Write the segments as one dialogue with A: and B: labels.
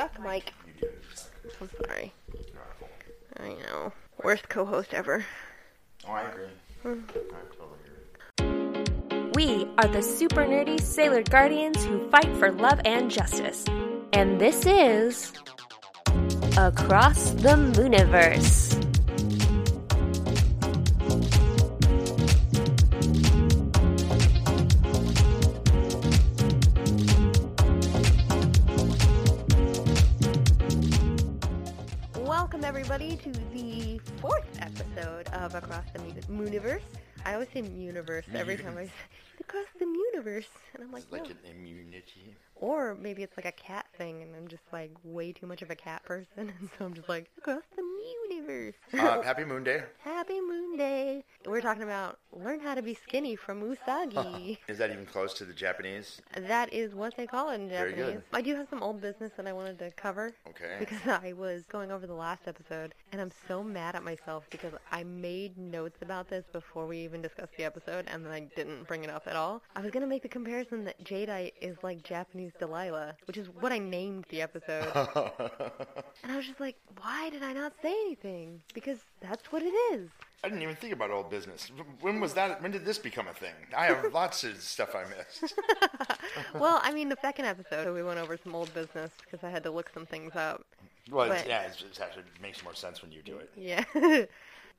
A: suck, Mike.
B: You.
A: I'm sorry. I know. Worst co-host ever.
B: Oh, I agree.
A: Hmm.
B: I totally agree.
C: We are the super nerdy Sailor Guardians who fight for love and justice. And this is Across the Mooniverse.
A: Of Across the Mooniverse. I always say universe every time I say Across the universe, and I'm like,
B: It's like
A: no.
B: an immunity.
A: Or maybe it's like a cat thing, and I'm just like way too much of a cat person, and so I'm just like Across the universe.
B: Uh, happy Moon Day.
A: Happy Moon Day. We're talking about learn how to be skinny from Usagi.
B: Is that even close to the Japanese?
A: that is what they call it in Japanese.
B: Very good.
A: I do have some old business that I wanted to cover.
B: Okay.
A: Because I was going over the last episode, and I'm so mad at myself because I made notes about this before we even discussed the episode, and then I didn't bring it up at all. I was going to make the comparison that Jadeite is like Japanese Delilah, which is what I named the episode. and I was just like, why did I not say anything? Because that's what it is.
B: I didn't even think about old business. When was that? When did this become a thing? I have lots of stuff I missed.
A: well, I mean, the second episode, we went over some old business because I had to look some things up.
B: Well, it's,
A: But-
B: yeah, it's, it's actually it makes more sense when you do it.
A: Yeah.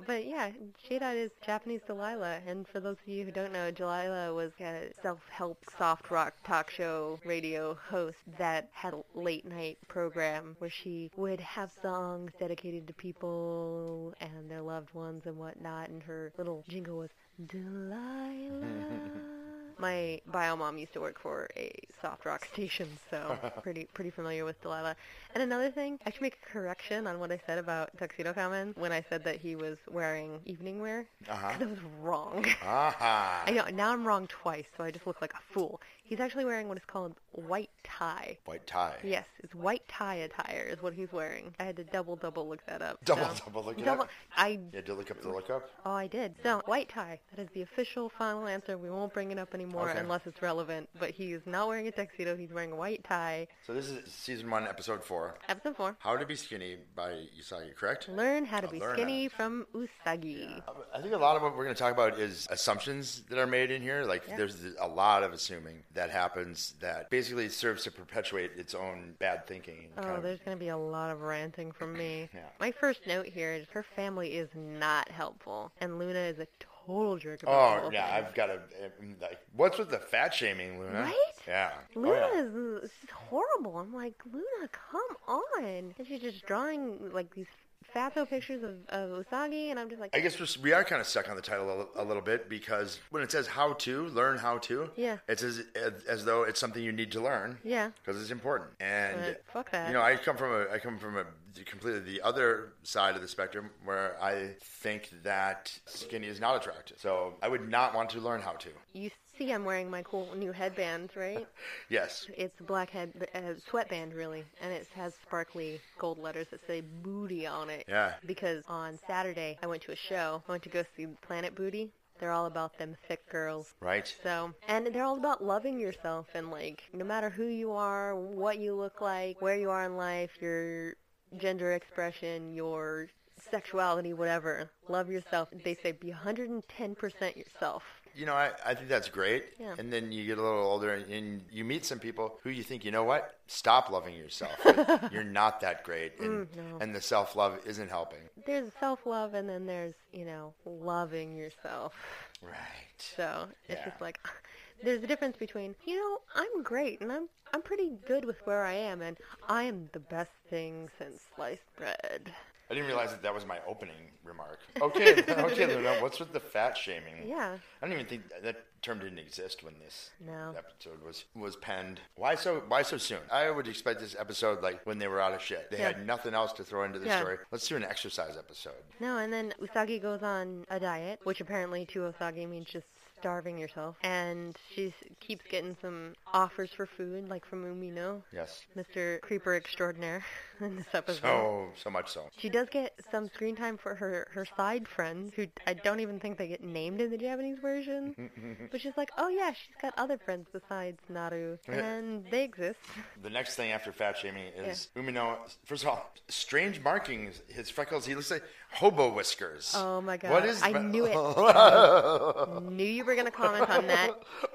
A: But yeah, Jadeite is Japanese Delilah. And for those of you who don't know, Delilah was a self-help soft rock talk show radio host that had a late night program where she would have songs dedicated to people and their loved ones and whatnot. And her little jingle was Delilah. My bio mom used to work for a soft rock station, so pretty pretty familiar with Delilah. And another thing, I should make a correction on what I said about Tuxedo Kamen when I said that he was wearing evening wear.
B: Uh-huh.
A: That was wrong.
B: Aha.
A: I know now I'm wrong twice, so I just look like a fool. He's actually wearing what is called white tie.
B: White tie.
A: Yes, it's white tie attire is what he's wearing. I had to double double look that up.
B: Double,
A: so-
B: double look it
A: double,
B: up?
A: I
B: You had to look up the lookup?
A: Oh, I did. So, white tie. That is the official final answer. We won't bring it up anymore
B: Okay.
A: unless it's relevant. But he is not wearing a tuxedo. He's wearing a white tie.
B: So this is season one, episode four.
A: Episode 4.
B: How to be skinny by Usagi, correct?
A: Learn how to
B: I'll
A: be
B: learn how
A: skinny from Usagi.
B: I think a lot of what we're going to talk about is assumptions that are made in here. Like,
A: Yeah.
B: there's a lot of assuming that happens that basically serves to perpetuate its own bad thinking.
A: Oh,
B: kind of-
A: there's going to be a lot of ranting from me.
B: Yeah.
A: My first note here is her family is not helpful. And Luna is a total jerk about
B: Oh yeah,
A: thing.
B: I've got to. Um, like, what's with the fat shaming, Luna?
A: Right?
B: Yeah.
A: Luna
B: oh, yeah.
A: is horrible. I'm like, Luna, come on. And she's just drawing like these fatso pictures of, of Usagi, and I'm just like,
B: I guess we're, we are kind of stuck on the title a, a little bit because when it says how to learn how to,
A: Yeah.
B: it's as, as though it's something you need to learn.
A: yeah.
B: because it's important. And
A: But fuck that.
B: You know, I come from a I come from a completely the other side of the spectrum where I think that skinny is not attractive. So I would not want to learn how to.
A: You see, I'm wearing my cool new headband, right?
B: Yes.
A: It's a black head uh, sweatband, really, and it has sparkly gold letters that say "booty" on it.
B: Yeah.
A: Because on Saturday I went to a show. I went to go see Planet Booty. They're all about them thick girls.
B: Right.
A: So, and they're all about loving yourself and like, no matter who you are, what you look like, where you are in life, your gender expression, your sexuality, whatever, love yourself. They say be 110% yourself.
B: You know, I, I think that's great.
A: Yeah.
B: And then you get a little older and, and you meet some people who you think, you know what? Stop loving yourself. You're not that great. And,
A: Mm, no.
B: and the self love isn't helping.
A: There's self-love and then there's, you know, loving yourself.
B: Right.
A: So, it's
B: Yeah.
A: just like there's a difference between, you know, I'm great and I'm I'm pretty good with where I am and I am the best thing since sliced bread.
B: I didn't realize that that was my opening remark. Okay, okay, Luna. What's with the fat shaming?
A: Yeah.
B: I don't even think that term didn't exist when this
A: No.
B: episode was was penned. Why so Why so soon? I would expect this episode like when they were out of shit. They
A: Yeah.
B: had nothing else to throw into the
A: Yeah.
B: story. Let's do an exercise episode.
A: No, and then Usagi goes on a diet, which apparently to Usagi means just starving yourself, and she keeps getting some offers for food, like from Umino,
B: Yes.
A: Mr. Creeper Extraordinaire, in this episode.
B: So so much so.
A: She does get some screen time for her, her side friends, who I don't even think they get named in the Japanese version. but she's like, oh yeah, she's got other friends besides Naru, and they exist.
B: The next thing after fat shaming is Umino. First of all, strange markings. His freckles. He looks like hobo whiskers.
A: Oh my god.
B: What is?
A: I knew it. knew you were going to comment on that,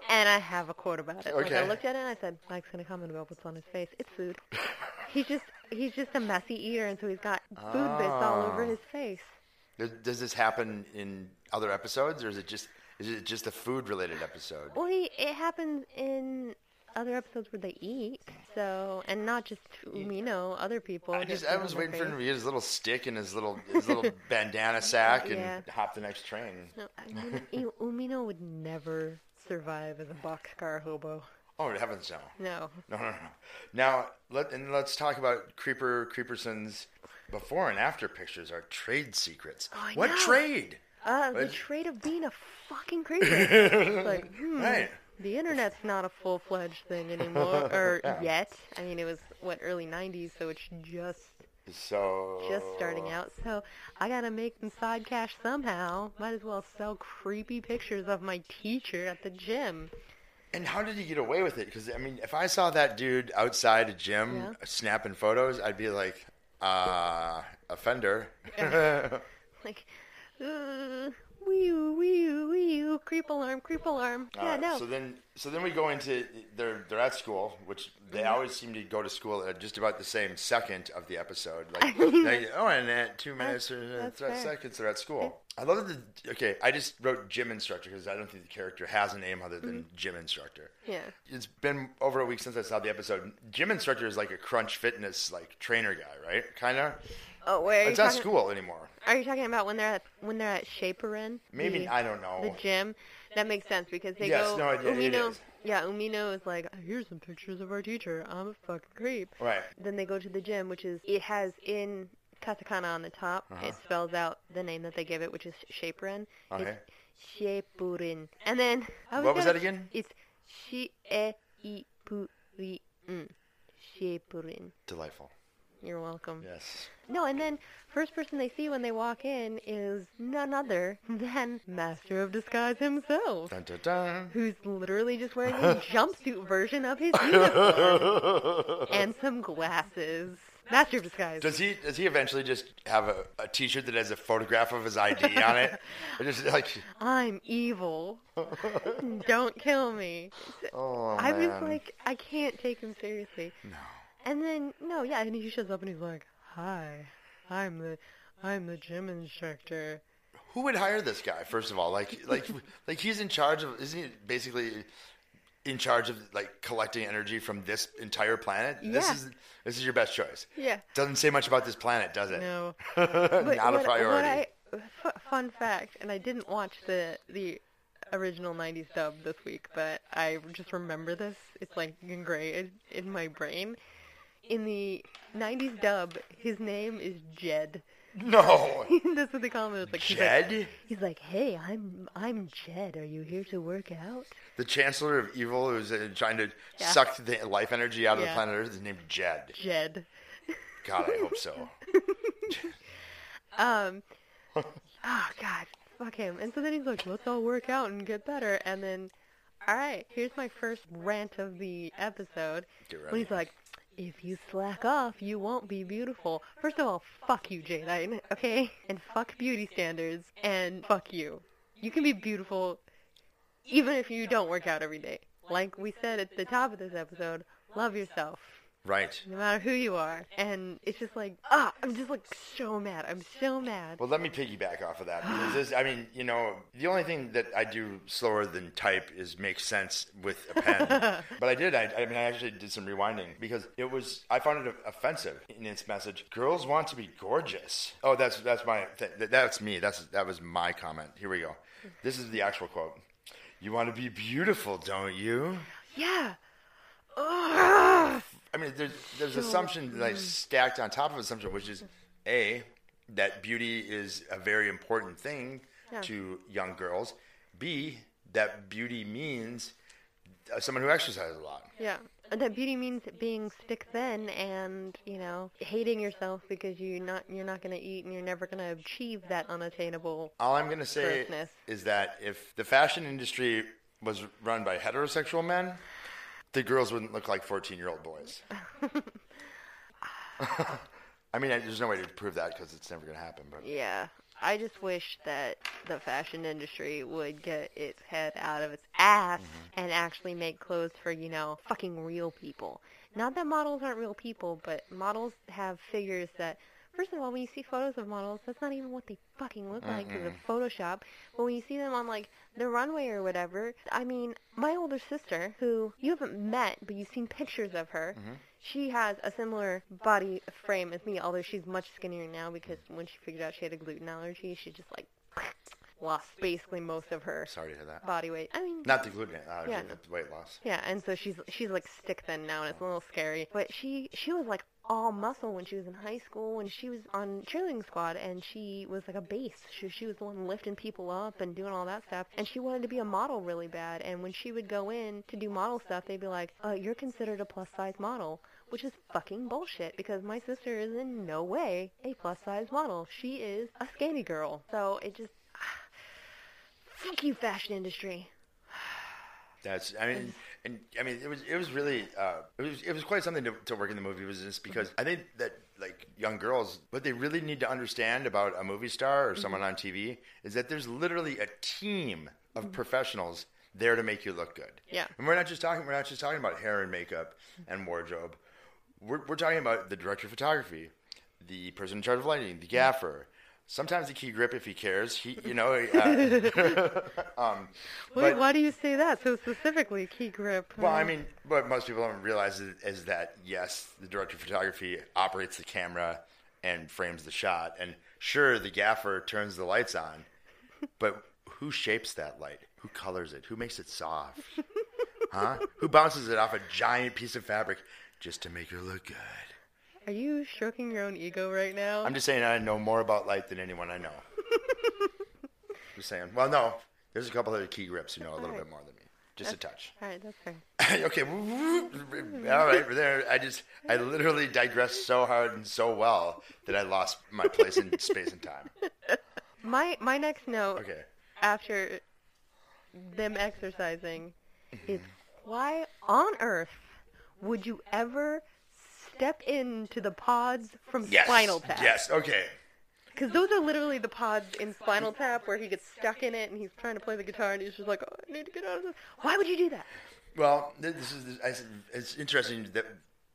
A: and I have a quote about it. Like I looked at it and I said, Mike's going to comment about what's on his face. It's food. he's just he's just a messy eater, and so he's got food bits all over
B: Oh.
A: his face.
B: Does, does this happen in other episodes, or is it just is it just a food related episode?
A: Well, he, it happens in other episodes where they eat, so and not just Umino, other people.
B: I just I was waiting for him to get his little stick and his little his little bandana sack and
A: Yeah.
B: hop the next train.
A: No, I mean, Umino would never survive as a boxcar hobo.
B: Oh it heavens no.
A: No.
B: No, no, no. Now let and let's talk about Creeper Creeperson's before and after pictures are trade secrets.
A: Oh,
B: what
A: know.
B: trade?
A: Uh, the trade of being a fucking creeper. Like, hmm,
B: Right.
A: the internet's not a full-fledged thing anymore, or
B: Yeah.
A: yet. I mean, it was what early '90s, so it's just
B: So
A: just starting out. So I gotta make some side cash somehow. Might as well sell creepy pictures of my teacher at the gym.
B: And how did he get away with it? Because I mean, if I saw that dude outside a gym
A: Yeah.
B: snapping photos, I'd be like, uh, offender.
A: Like, uh, wee wee wee creep alarm, creep alarm. Yeah,
B: Uh,
A: no.
B: So then, so then we go into they're they're at school, which they
A: Mm-hmm.
B: always seem to go to school at just about the same second of the episode. Like, they, oh, and at two minutes or
A: that's
B: three
A: fair.
B: seconds they're at school. I love that. The, okay, I just wrote gym instructor because I don't think the character has a name other than
A: Mm-hmm.
B: gym instructor.
A: yeah.
B: It's been over a week since I saw the episode. Gym instructor is like a Crunch Fitness like trainer guy, right? Kind of.
A: Oh, wait.
B: It's not
A: talking,
B: school anymore.
A: Are you talking about when they're at when they're at Shaperin?
B: Maybe
A: The-
B: I don't know.
A: the gym. That makes sense because they
B: Yes,
A: go.
B: no, it- it
A: Umino,
B: is.
A: Yeah, Umino is like, here's some pictures of our teacher. I'm a fucking creep.
B: Right.
A: Then they go to the gym, which is it has in katakana on the top.
B: Uh-huh.
A: It spells out the name that they give it, which is Shaperin.
B: Okay.
A: It's Shaperin. And then I
B: What was that again?
A: It's Shiepurin. Shaperin.
B: Delightful.
A: You're welcome.
B: Yes.
A: No, and then first person they see when they walk in is none other than Master of Disguise himself,
B: Dun, dun, dun.
A: who's literally just wearing a jumpsuit version of his uniform and some glasses. Master of Disguise.
B: Does he does he eventually just have a, a T-shirt that has a photograph of his ID on it? Or just like,
A: I'm evil. Don't kill me.
B: oh
A: I was like, I can't take him seriously.
B: no.
A: And then no, yeah, and he shows up and he's like, "Hi, I'm the I'm the gym instructor."
B: Who would hire this guy? First of all, like like like he's in charge of isn't he basically in charge of like collecting energy from this entire planet? This is this is your best choice.
A: Yeah.
B: Doesn't say much about this planet, does it?
A: No.
B: Not a priority.
A: What I, fun fact, and I didn't watch the the original '90s dub this week, but I just remember this. It's like engraved in my brain. In the '90s dub, his name is Jed.
B: No.
A: That's what they call him. It's like he's
B: Jed?
A: like, he's like, "Hey, I'm I'm Jed. Are you here to work out?"
B: The Chancellor of Evil, who's uh, trying to
A: Yeah.
B: suck the life energy out of the planet Earth, is named Jed.
A: Jed.
B: God, I hope so.
A: Um, oh God, fuck him. And so then he's like, let's all work out and get better. And then, all right, here's my first rant of the episode.
B: Get
A: When he's like, if you slack off, you won't be beautiful. First of all, fuck you, Jadeite, okay? And fuck beauty standards, and fuck you. You can be beautiful even if you don't work out every day. Like we said at the top of this episode, love yourself
B: Right.
A: no matter who you are. And it's just like, ah, I'm just like so mad. I'm so mad.
B: Well, let me piggyback off of that because this, I mean, you know, the only thing that I do slower than type is make sense with a pen. but I did. I, I mean, I actually did some rewinding because it was. I found it offensive in its message. Girls want to be gorgeous. Oh, that's that's my. Th- that's me. That's that was my comment. Here we go. This is the actual quote. You want to be beautiful, don't you?
A: Yeah. Ugh.
B: I mean, there's there's
A: So-
B: assumption like stacked on top of assumption, which is a that beauty is a very important thing
A: Yeah.
B: to young girls. B that beauty means uh, someone who exercises a lot.
A: Yeah. And that beauty means being stick thin and, you know, hating yourself because you're not you're not gonna eat and you're never gonna achieve that unattainable
B: All I'm going to say
A: Grossness.
B: is that if the fashion industry was run by heterosexual men, the girls wouldn't look like 14 year old boys. I mean, I- there's no way to prove that because it's never going to happen. But
A: Yeah. I just wish that the fashion industry would get its head out of its ass mm-hmm. and actually make clothes for, you know, fucking real people. Not that models aren't real people, but models have figures that First of all, when you see photos of models, that's not even what they fucking look like because of Photoshop. But when you see them on like the runway or whatever, I mean, my older sister, who you haven't met, but you've seen pictures of her, mm-hmm. she has a similar body frame as me, although she's much skinnier now because mm. when she figured out she had a gluten allergy, she just like lost basically most of her
B: sorry to hear that.
A: body weight. I mean,
B: Not the gluten allergy,
A: Yeah,
B: but the weight loss.
A: yeah, and so she's she's like stick thin now, and it's a little scary. But she she was like all muscle when she was in high school, and she was on cheerleading squad, and she was like a base. She she was the one lifting people up and doing all that stuff, and she wanted to be a model really bad. And when she would go in to do model stuff, they'd be like, "Uh, you're considered a plus size model." Which is fucking bullshit because my sister is in no way a plus size model. She is a skinny girl. So it just, fuck you, fashion industry.
B: That's I mean, and I mean it was it was really uh, it was it was quite something to, to work in the movie just because I think that like young girls what they really need to understand about a movie star or someone mm-hmm. on TV is that there's literally a team of mm-hmm. professionals there to make you look good.
A: Yeah.
B: And we're not just talking we're not just talking about hair and makeup and wardrobe. We're we're talking about the director of photography, the person in charge of lighting, the mm-hmm. gaffer. Sometimes the key grip if he cares. He, you know, uh, um,
A: Wait,
B: but-
A: why do you say that so specifically? Key grip.
B: well, I mean, what most people don't realize is, is that yes, the director of photography operates the camera and frames the shot, and sure, the gaffer turns the lights on, but who shapes that light? Who colors it? Who makes it soft? Huh? Who bounces it off a giant piece of fabric just to make it look good?
A: Are you stroking your own ego right now?
B: I'm just saying I know more about light than anyone I know. just saying. Well, no, there's a couple other key grips who know a little
A: Alright.
B: bit more than me. Just a touch.
A: All right, that's fair.
B: okay, all right. There, I just, I literally digressed so hard and so well that I lost my place in space and time.
A: My my next note
B: Okay,
A: after them exercising
B: Mm-hmm.
A: is why on earth would you ever step into the pods from
B: yes,
A: Spinal Tap?
B: yes, okay.
A: Because those are literally the pods in Spinal Tap where he gets stuck in it and he's trying to play the guitar and he's just like, oh, I need to get out of this. Why would you do that?
B: Well, this is, I said, it's interesting that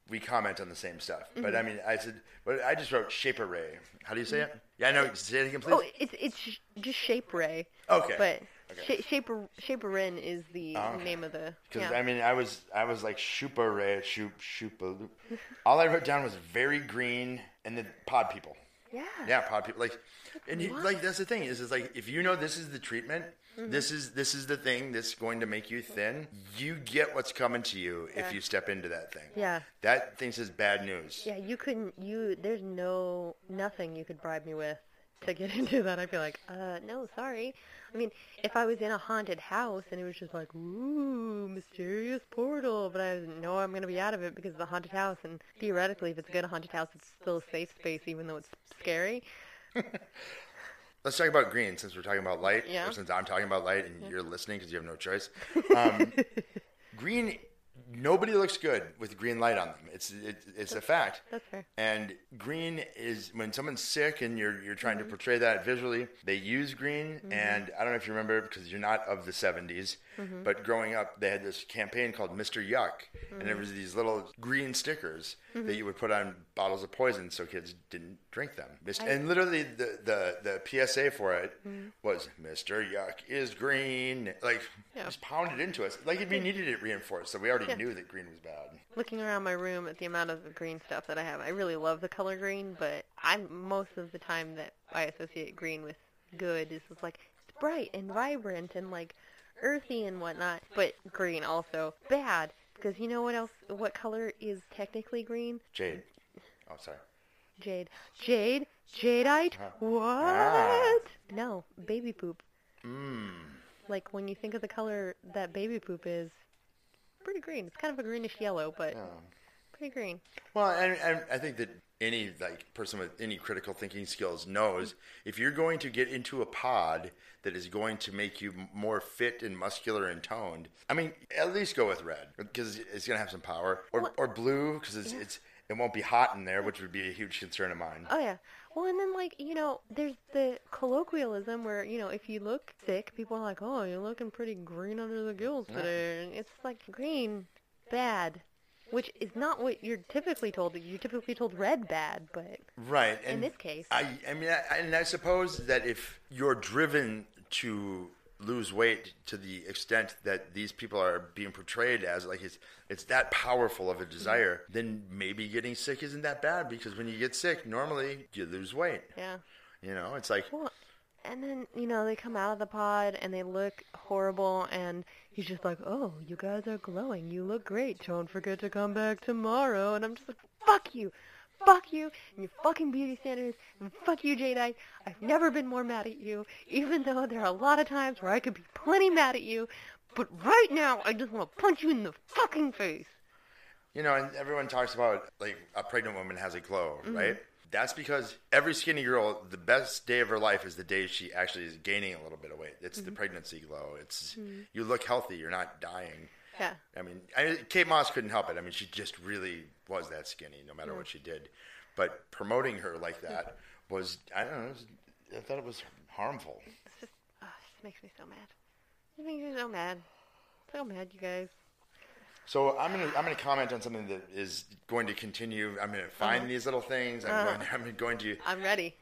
B: we comment on the same stuff, but I mm-hmm. mean, I said, but I just wrote shaper ray. How do you say it? Mm-hmm. Yeah, I know. Say it again, please.
A: Oh, it's it's sh- just Shape Ray.
B: Okay.
A: But
B: Okay.
A: Sh- Shaper Shaperin is the
B: Oh, okay.
A: name of the.
B: Because
A: Yeah.
B: I mean, I was I was like shupa ray, shoop shupa. All I wrote down was very green, and then pod people.
A: yeah.
B: Yeah, pod people like, and you, like that's the thing is, is like if you know this is the treatment,
A: Mm-hmm.
B: this is this is the thing that's going to make you thin. You get what's coming to you if you step into that thing.
A: Yeah.
B: That thing says bad news.
A: Yeah, you couldn't. You there's no nothing you could bribe me with to get into that. I'd be like, uh, no, sorry. I mean, if I was in a haunted house and it was just like, ooh, mysterious portal, but I know I'm gonna be out of it because it's a haunted house, and theoretically, if it's a good haunted house, it's still a safe space, even though it's scary.
B: Let's talk about green since we're talking about light.
A: Yeah.
B: Or since I'm talking about light and you're listening because you have no choice. Um, green. Nobody looks good with green light on them. It's it, it's a fact.
A: That's fair.
B: And green is when someone's sick and you're you're trying
A: Mm-hmm.
B: to portray that visually. They use green, and I don't know if you remember because you're not of the '70s,
A: Mm-hmm.
B: but growing up, they had this campaign called Mr. Yuck, and
A: Mm-hmm.
B: there was these little green stickers that you would put on bottles of poison so kids didn't drink them. Mist- and literally, the, the the PSA for it
A: Mm-hmm.
B: was Mr. Yuck is green, like
A: Yeah.
B: just pounded into us, like we needed it reinforced, so we already knew that green was bad.
A: Looking around my room at the amount of green stuff that I have, I really love the color green, but I'm most of the time that I associate green with good is just like it's bright and vibrant and like earthy and whatnot. But green also bad because you know what else? What color is technically green?
B: Jade. Oh, sorry.
A: Jade. Jade. Jadeite. What?
B: Ah.
A: No, baby poop.
B: Mmm.
A: like when you think of the color that baby poop is, pretty green. It's kind of a greenish yellow, but pretty green.
B: Well, and, and I think that any like person with any critical thinking skills knows if you're going to get into a pod that is going to make you more fit and muscular and toned. I mean, at least go with red because it's going to have some power, or
A: Well-
B: or blue because it's, it's it won't be hot in there, which would be a huge concern of mine.
A: Oh yeah. Well, and then like you know, there's the colloquialism where you know if you look sick, people are like, "Oh, you're looking pretty green under the gills today," and it's like green, bad, which is not what you're typically told. You're typically told red bad, but
B: Right. And
A: this case.
B: I, I mean, I, and I suppose that if you're driven to lose weight to the extent that these people are being portrayed as, like it's it's that powerful of a desire, mm-hmm. then maybe getting sick isn't that bad because when you get sick, normally you lose weight.
A: yeah.
B: You know, it's like
A: Well, and then you know they come out of the pod and they look horrible, and he's just like, "Oh, you guys are glowing. You look great. Don't forget to come back tomorrow." And I'm just like, "Fuck you." Fuck you and your fucking beauty standards, and fuck you, Jadeite. I've never been more mad at you, even though there are a lot of times where I could be plenty mad at you, but right now I just want to punch you in the fucking face.
B: You know, and everyone talks about like a pregnant woman has a glow,
A: Mm-hmm.
B: right? That's because every skinny girl, the best day of her life is the day she actually is gaining a little bit of weight. It's
A: Mm-hmm.
B: the pregnancy glow. It's you look healthy, you're not dying.
A: Yeah.
B: I mean, I, Kate Moss couldn't help it. I mean, she just really was that skinny, no matter what she did. But promoting her like that was, I don't know, was, I thought it was harmful.
A: It's just, oh, it makes me so mad. It makes me so mad. So mad, you guys.
B: So I'm gonna I'm gonna comment on something that is going to continue. I'm gonna find
A: Uh-huh.
B: these little things. I'm, going, I'm going to
A: I'm ready.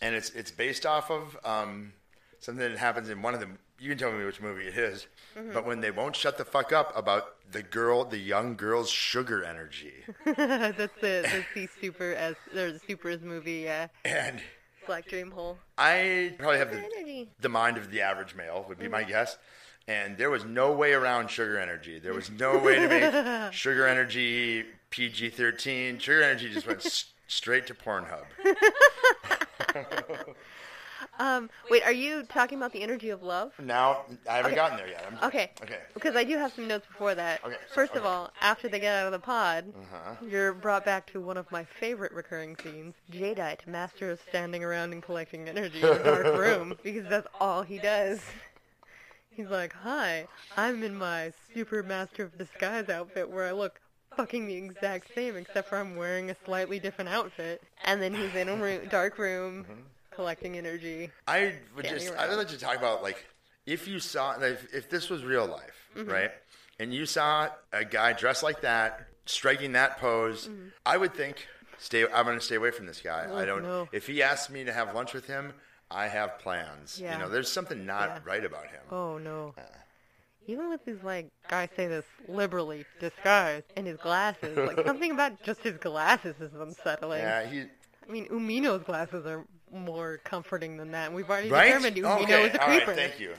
B: and it's it's based off of um, something that happens in one of the. You can tell me which movie it is,
A: Mm-hmm.
B: but when they won't shut the fuck up about the girl, the young girl's sugar energy,
A: that's the that's the SuperS there's a SuperS movie, yeah.
B: and
A: Black Dream Hole.
B: I probably have the, the mind of the average male would be my
A: Mm-hmm.
B: guess. And there was no way around sugar energy. There was no way to make sugar energy PG 13. Sugar energy just went s- straight to Pornhub.
A: Um, wait, are you talking about the energy of love?
B: Now, I haven't
A: Okay.
B: gotten there yet. I'm,
A: Okay.
B: Okay.
A: Because I do have some notes before that.
B: Okay,
A: First of all, after they get out of the pod,
B: Uh-huh.
A: you're brought back to one of my favorite recurring scenes. Jadeite, master of standing around and collecting energy in a dark room, because that's all he does. He's like, hi, I'm in my super master of disguise outfit where I look fucking the exact same, except for I'm wearing a slightly different outfit. And then he's in a roo- dark room
B: Mm-hmm.
A: Collecting energy.
B: I would just,
A: around.
B: I would like to talk about, like, if you saw, if, if this was real life,
A: Mm-hmm.
B: right? And you saw a guy dressed like that, striking that pose, I would think, stay, I'm going to stay away from this guy.
A: Mm-hmm. Oh,
B: I don't,
A: no.
B: if he asks me to have lunch with him, I have plans.
A: Yeah.
B: You know, there's something not
A: Yeah.
B: right about him.
A: Oh no. Even with his like, I say this liberally, disguise, and his glasses, like something about just his glasses is unsettling.
B: Yeah, he,
A: I mean, Umino's glasses are more comforting than that. and We've already
B: right?
A: determined Umino
B: okay,
A: is a
B: all right,
A: creeper.
B: thank you.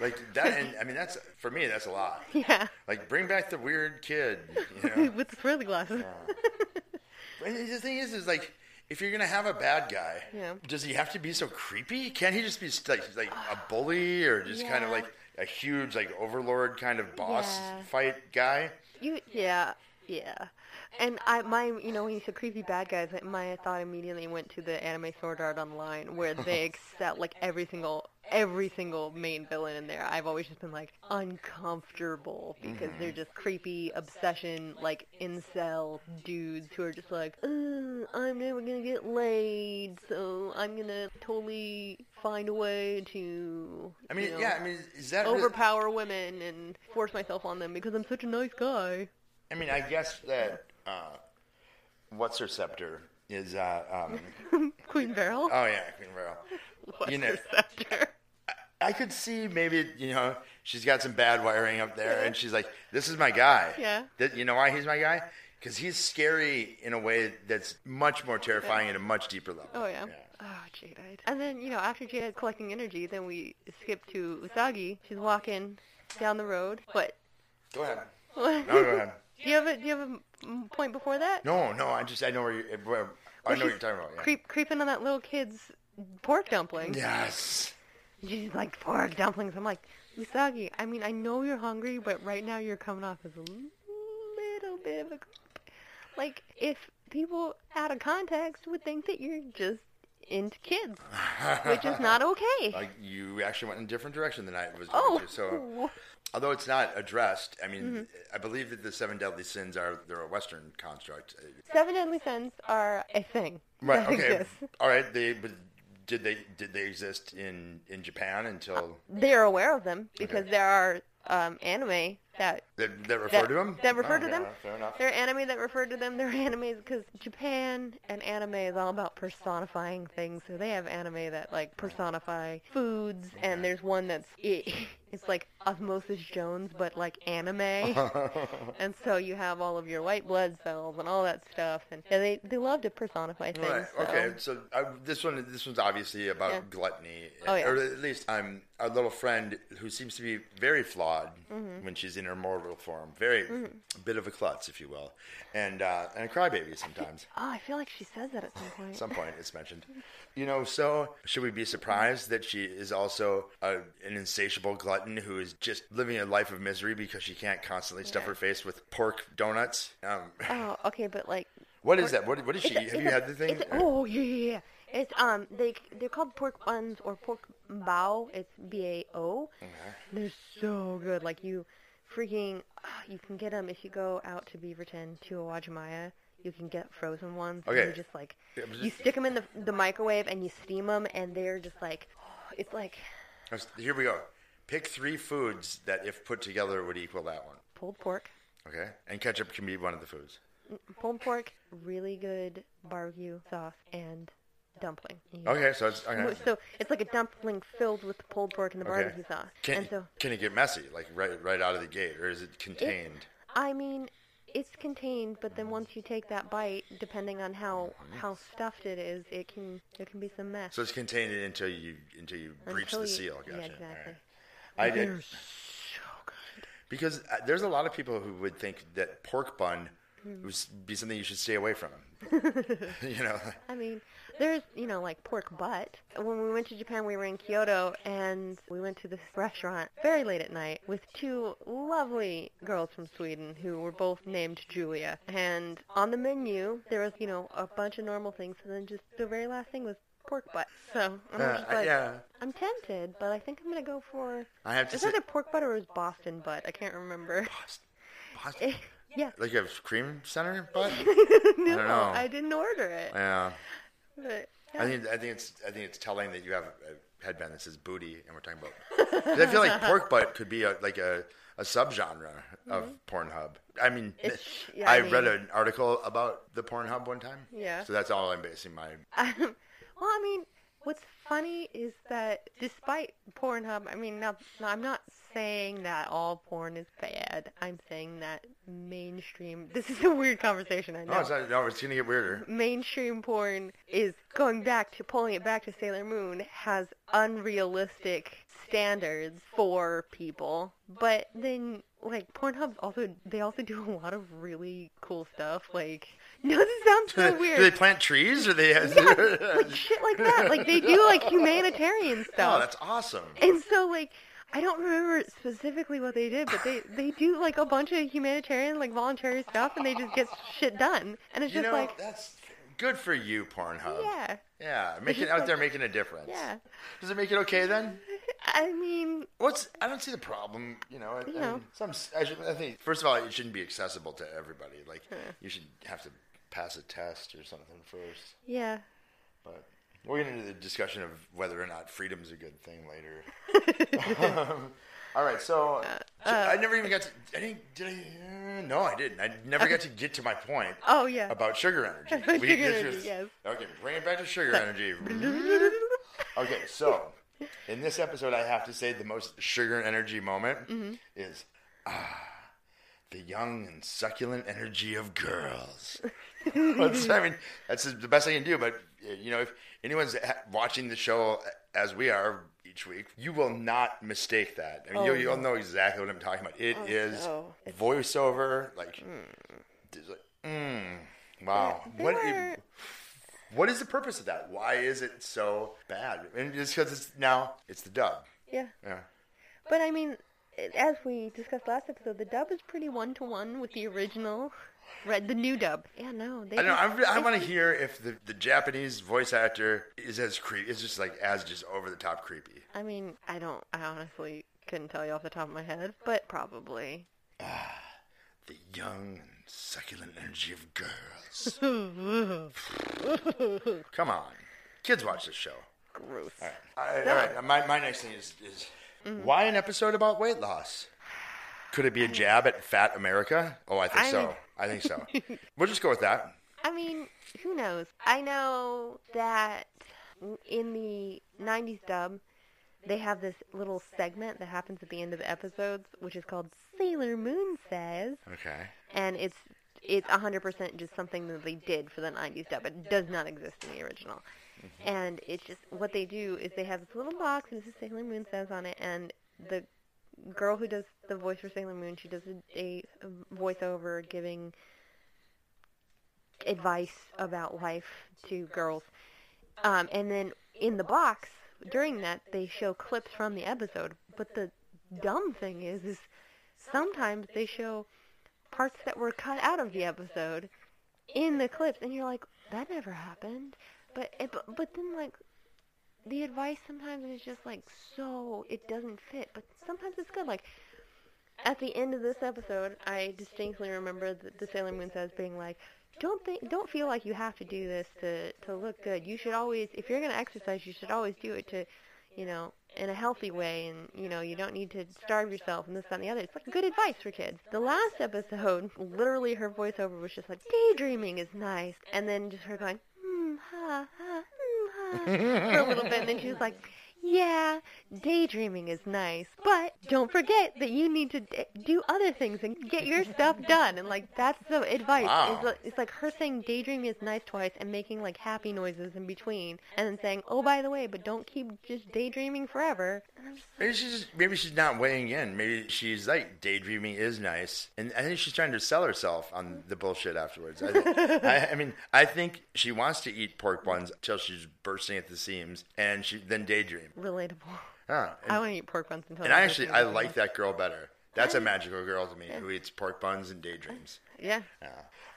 B: Like that, and I mean, that's, for me, that's a lot.
A: Yeah,
B: Like, bring back the weird kid, you know?
A: with the swirly glasses.
B: And the thing is, is like, if you're gonna have a bad guy,
A: Yeah.
B: does he have to be so creepy? Can't he just be like like a bully or just kind of like a huge like overlord kind of boss
A: Yeah.
B: fight guy?
A: You, yeah, yeah. And I, my, you know, when you said creepy bad guys, my thought immediately went to the anime Sword Art Online, where they excel, like every single, every single main villain in there. I've always just been like uncomfortable because they're just creepy obsession, like incel dudes who are just like, "Uh, I'm never gonna get laid, so I'm gonna totally find a way to.
B: I mean,
A: you know,
B: yeah, I mean, is that really-
A: overpower women and force myself on them because I'm such a nice guy.
B: I mean, I guess that uh, what's her scepter is uh, um,
A: Queen Beryl?
B: oh yeah, Queen Beryl.
A: What's
B: you know-
A: her scepter?
B: I could see maybe you know she's got some bad wiring up there, and she's like, "This is my guy."
A: Yeah.
B: That you know why he's my guy? Because he's scary in a way that's much more terrifying at a much deeper level.
A: Oh yeah. Oh, Jadeite. And then, you know, after Jadeite's collecting energy, then we skip to Usagi. She's walking down the road. What?
B: Go ahead.
A: What?
B: No, go ahead.
A: Do you have a do you have a point before that?
B: No, no. I just I know where you. Eh, where, I know what you're talking about. Yeah.
A: Creep creeping on that little kid's pork dumpling.
B: Yes.
A: She's like pork dumplings. I'm like, Usagi, I mean, I know you're hungry, but right now you're coming off as a little bit of a creep. Like, if people out of context would think that you're just into kids, which is not okay.
B: Like you actually went in a different direction than I was.
A: oh,
B: to. So although it's not addressed, I mean, I believe that the seven deadly sins are they're a Western construct.
A: seven deadly sins are a thing
B: Right.
A: that
B: Okay.
A: exists.
B: All right. They but did they did they exist in in Japan until
A: They're aware of them because there are um, anime that
B: that, that refer
A: that,
B: to them?
A: that refer
B: Oh,
A: to
B: yeah,
A: them.
B: Fair enough.
A: There are anime that refer to them. Animes because Japan and anime is all about personifying things. So they have anime that like personify foods, and there's one that's it, it's like Osmosis Jones, but like anime. and so you have all of your white blood cells and all that stuff, and yeah, they they love to personify things.
B: Right.
A: so-
B: Okay. So I, this one, this one's obviously about
A: Yeah.
B: gluttony,
A: Oh, yeah.
B: or at least I'm a little friend who seems to be very flawed
A: Mm-hmm.
B: when she's in her mortal form. Very, a bit of a klutz, if you will, and uh, and a crybaby sometimes.
A: Oh, I feel like she says that at some point.
B: At some point, it's mentioned. You know, so should we be surprised that she is also a, an insatiable glutton who is just living a life of misery because she can't constantly stuff her face with pork donuts? Um,
A: Oh, okay, but like
B: what is that? What, what is she?
A: A-
B: Have you
A: a-
B: had the thing?
A: oh yeah, yeah, yeah. It's um they they're called pork buns or pork bao. It's B A O. They're so good. Like you, freaking, you can get them if you go out to Beaverton to Uwajimaya. You can get frozen ones. and
B: Okay.
A: You just like
B: Yeah, but
A: you stick them in the the microwave and you steam them, and they're just like it's like
B: Here we go. Pick three foods that, if put together, would equal that one.
A: pulled pork.
B: Okay, and ketchup can be one of the foods.
A: Mm, pulled pork, really good barbecue sauce, and dumpling. You
B: Okay, so it's okay.
A: So it's like a dumpling filled with the pulled pork and the
B: Okay.
A: barbecue sauce.
B: Can
A: and so,
B: can it get messy, like right right out of the gate, or is it contained?
A: I mean, it's contained, but then once you take that bite, depending on how how stuffed it is, it can there can be some mess.
B: So it's contained until you until you breach
A: Until
B: the
A: you-
B: seal.
A: yeah,
B: Gotcha.
A: exactly.
B: Alright. I did
A: They're so good.
B: because uh, there's a lot of people who would think that pork bun
A: Hmm.
B: would be something you should stay away from. you know,
A: I mean, there's, you know, like pork butt. When we went to Japan, we were in Kyoto, and we went to this restaurant very late at night with two lovely girls from Sweden who were both named Julia. And on the menu, there was, you know, a bunch of normal things, and then just the very last thing was pork butt. So I'm
B: Uh,
A: just like,
B: yeah.
A: I'm tempted, but I think I'm gonna go for.
B: I have to
A: It's
B: say,
A: either pork butt or was Boston butt. I can't remember.
B: Boston, Boston,
A: yeah.
B: like a cream center, but
A: no,
B: don't know.
A: I didn't order it.
B: yeah.
A: But,
B: I think I think it's I think it's telling that you have a headband that says booty, and we're talking about. I feel like pork butt could be a, like a, a subgenre of Pornhub. I mean,
A: Mm-hmm. Yeah,
B: I,
A: I
B: read an article about the Pornhub one time.
A: Yeah.
B: So that's all I'm basing my.
A: Um, well, I mean, what's funny is that despite Pornhub, I mean, now, now I'm not saying that all porn is bad. I'm saying that mainstream. This is a weird conversation, I know.
B: No, it's not, no, it's gonna get weirder.
A: mainstream porn is going back to pulling it back to Sailor Moon has unrealistic standards for people. But then like Pornhub also they also do a lot of really cool stuff. Like no, this sounds so weird.
B: Do they plant trees or they?
A: Yeah, like shit like that. Like they do like humanitarian
B: oh,
A: stuff.
B: oh, that's awesome.
A: And so like I don't remember specifically what they did, but they they do like a bunch of humanitarian like voluntary stuff and they just get shit done. And it's
B: You
A: just
B: know,
A: like
B: that's good for you, Pornhub.
A: yeah.
B: Yeah, making out
A: like-
B: there making a difference.
A: Yeah.
B: Does it make it okay then?
A: I mean,
B: What's I don't see the problem. You know, I,
A: You
B: I
A: know.
B: mean, some. I, should, I think first of all, it shouldn't be accessible to everybody. Like you should have to pass a test or something first.
A: yeah.
B: But we'll get into the discussion of whether or not freedom's a good thing later. all right, so, so I never even got to. I didn't. Did I? Uh, no, I didn't. I never got to get to my point.
A: Oh yeah.
B: About sugar energy. We-
A: sugar energy,
B: was-
A: yes.
B: Okay, bring it back to sugar energy. Okay, so in this episode, I have to say the most sugar energy moment
A: Mm-hmm.
B: is ah, the young and succulent energy of girls. that's, I mean, that's the best I can do. But you know, if anyone's watching the show as we are each week, you will not mistake that. I mean,
A: Oh,
B: you'll, you'll
A: no.
B: know exactly what I'm talking about. It is
A: so. It's-
B: voiceover, like, it's like, mm, wow. What?
A: were-
B: What is the purpose of that? Why is it so bad? And it's because it's now it's the dub.
A: Yeah.
B: Yeah.
A: But I mean, as we discussed last episode, the dub is pretty one to one with the original. Read the new dub. Yeah, no, they.
B: I know.
A: just-
B: I, I want to hear if the, the Japanese voice actor is as creepy. It's just like as just over the top creepy.
A: I mean, I don't. I honestly couldn't tell you off the top of my head, but probably.
B: Ah, the young and succulent energy of girls. Come on, kids watch this show.
A: Gross.
B: All right, all right. My, my next thing is, is Mm-hmm. why an episode about weight loss? Could it be a jab at fat America? Oh, I think
A: I
B: so. I think so. we'll just go with that.
A: I mean, who knows? I know that in the 90s dub, they have this little segment that happens at the end of the episodes, which is called Sailor Moon Says,
B: Okay.
A: and it's it's 100% just something that they did for the 90s dub. It does not exist in the original. And it's just what they do is they have this little box and it says Sailor Moon Says on it, and the girl who does the voice for Sailor Moon, she does a, a, a voiceover giving advice about life to girls. Um, and then in the box during that, they show clips from the episode. But the dumb thing is, is sometimes they show parts that were cut out of the episode in the clips, and you're like, that never happened. But it, but, but then like the advice sometimes is just like so it doesn't fit, but sometimes it's good. Like at the end of this episode, I distinctly remember the, the Sailor Moon says being like, "Don't think, don't feel like you have to do this to to look good. You should always, if you're gonna exercise, you should always do it to, you know, in a healthy way, and you know, you don't need to starve yourself and this that, and the other. It's like good advice for kids. The last episode, literally, her voiceover was just like, "Daydreaming is nice," and then just her going, "Hmm, ha, ha, hmm, ha," for a little bit, and then she was like. Yeah, daydreaming is nice, but don't forget that you need to d- do other things and get your stuff done. And like that's the advice.
B: Wow.
A: It's, like, it's like her saying daydreaming is nice twice and making like happy noises in between, and then saying, "Oh, by the way, but don't keep just daydreaming forever." And I'm just like,
B: Maybe she's just, maybe she's not weighing in. Maybe she's like daydreaming is nice, and I think she's trying to sell herself on the bullshit afterwards. I, think, I, I mean, I think she wants to eat pork buns until she's bursting at the seams, and she then daydream.
A: Relatable.
B: Huh.
A: I want to eat pork buns until.
B: and I actually I like that girl better. That's a magical girl to me who eats pork buns and daydreams.
A: Yeah.
B: Yeah.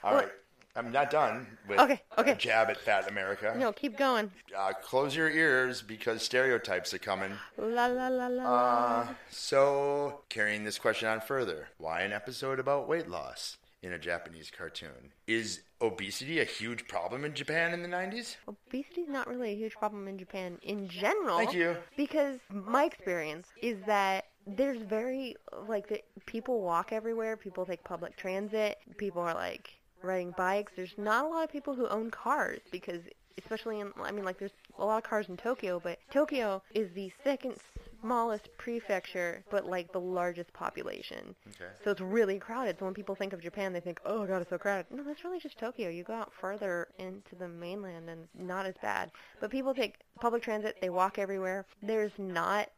B: All right. I'm not done with
A: Okay, okay.
B: a jab at fat America.
A: No, keep going.
B: Uh, close your ears because stereotypes are coming.
A: La la la la.
B: Uh, so, carrying this question on further, why an episode about weight loss in a Japanese cartoon? Is obesity a huge problem in Japan in the 90s?
A: Obesity is not really a huge problem in Japan in general.
B: Thank you.
A: Because my experience is that there's very like the, people walk everywhere. People take public transit. People are like riding bikes. There's not a lot of people who own cars because, especially in I mean like there's a lot of cars in Tokyo, but Tokyo is the second smallest prefecture, but like the largest population.
B: Okay.
A: So it's really crowded. So when people think of Japan, they think, oh god, it's so crowded. No, that's really just Tokyo. You go out further into the mainland and it's not as bad. But people take public transit. They walk everywhere. There's not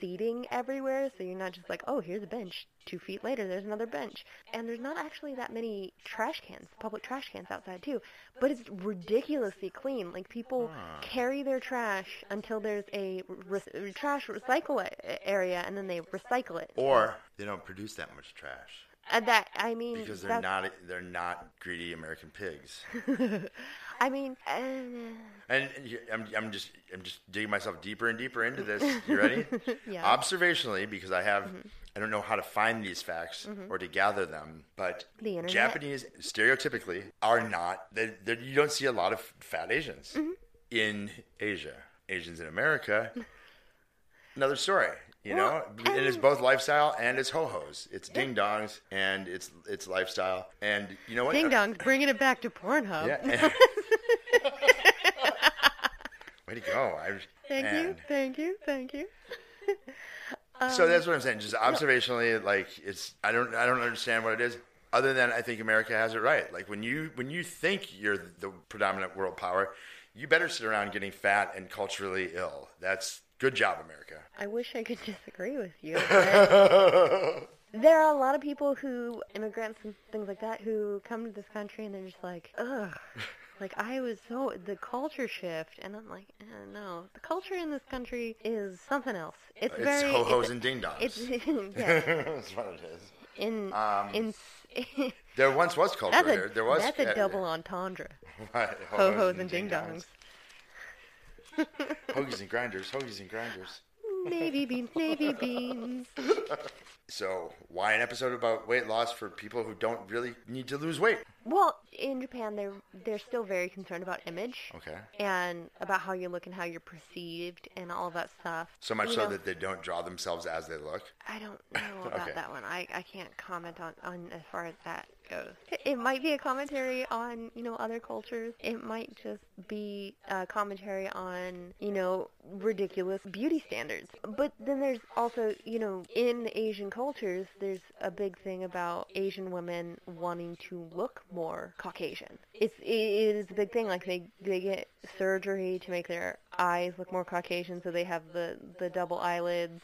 A: seating everywhere, so you're not just like, oh, here's a bench. Two feet later, there's another bench. And there's not actually that many trash cans, public trash cans outside too. But it's ridiculously clean. Like people carry their trash until there's a re- trash recycle area, and then they recycle it.
B: Or they don't produce that much trash
A: Uh, that I mean,
B: because they're not they're not greedy American pigs.
A: I mean, uh,
B: And you- I'm, I'm just I'm just digging myself deeper and deeper into this. You ready?
A: Yeah.
B: Observationally, because I have I don't know how to find these facts or to gather them, but
A: The internet?
B: Japanese stereotypically are not. They, they, you don't see a lot of fat Asians
A: Mm-hmm.
B: in Asia. Asians in America, another story. You know, it is both lifestyle and it's ho hos. It's ding dongs and it's it's lifestyle. And you know what?
A: ding dongs, bringing it back to Pornhub.
B: Yeah. Way to go! I,
A: Thank you, thank you, thank you.
B: So that's um, what I'm saying. Just observationally, like it's I don't I don't understand what it is. Other than I think America has it right. Like when you when you think you're the predominant world power, you better sit around getting fat and culturally ill. That's good job, America.
A: I wish I could disagree with you. there are a lot of people who, immigrants and things like that, who come to this country and they're just like, ugh. Like I was so the culture shift, and I'm like, eh, no, the culture in this country is something else. It's,
B: It's
A: very
B: ho-hos
A: it's,
B: and ding-dongs.
A: It's yes,
B: That's what it is.
A: in
B: Um,
A: in.
B: There once was culture
A: That's
B: here. There was
A: that's a
B: uh,
A: double entendre.
B: Right,
A: Ho hos and ding dongs.
B: Hoagies and grinders, hoagies and grinders.
A: Navy beans, navy beans.
B: So, why an episode about weight loss for people who don't really need to lose weight?
A: Well, in Japan, they're they're still very concerned about image
B: Okay.
A: and about how you look and how you're perceived and all of that stuff.
B: So much
A: You
B: so
A: know,
B: that they don't draw themselves as they look.
A: I don't know about
B: Okay.
A: that one. I, I can't comment on, on as far as that goes. It, it might be a commentary on, you know, other cultures. It might just be a commentary on, you know, ridiculous beauty standards. But then there's also, you know, in Asian cultures, there's a big thing about Asian women wanting to look more Caucasian. It's it is a big thing. Like they they get surgery to make their eyes look more Caucasian, so they have the the double eyelids,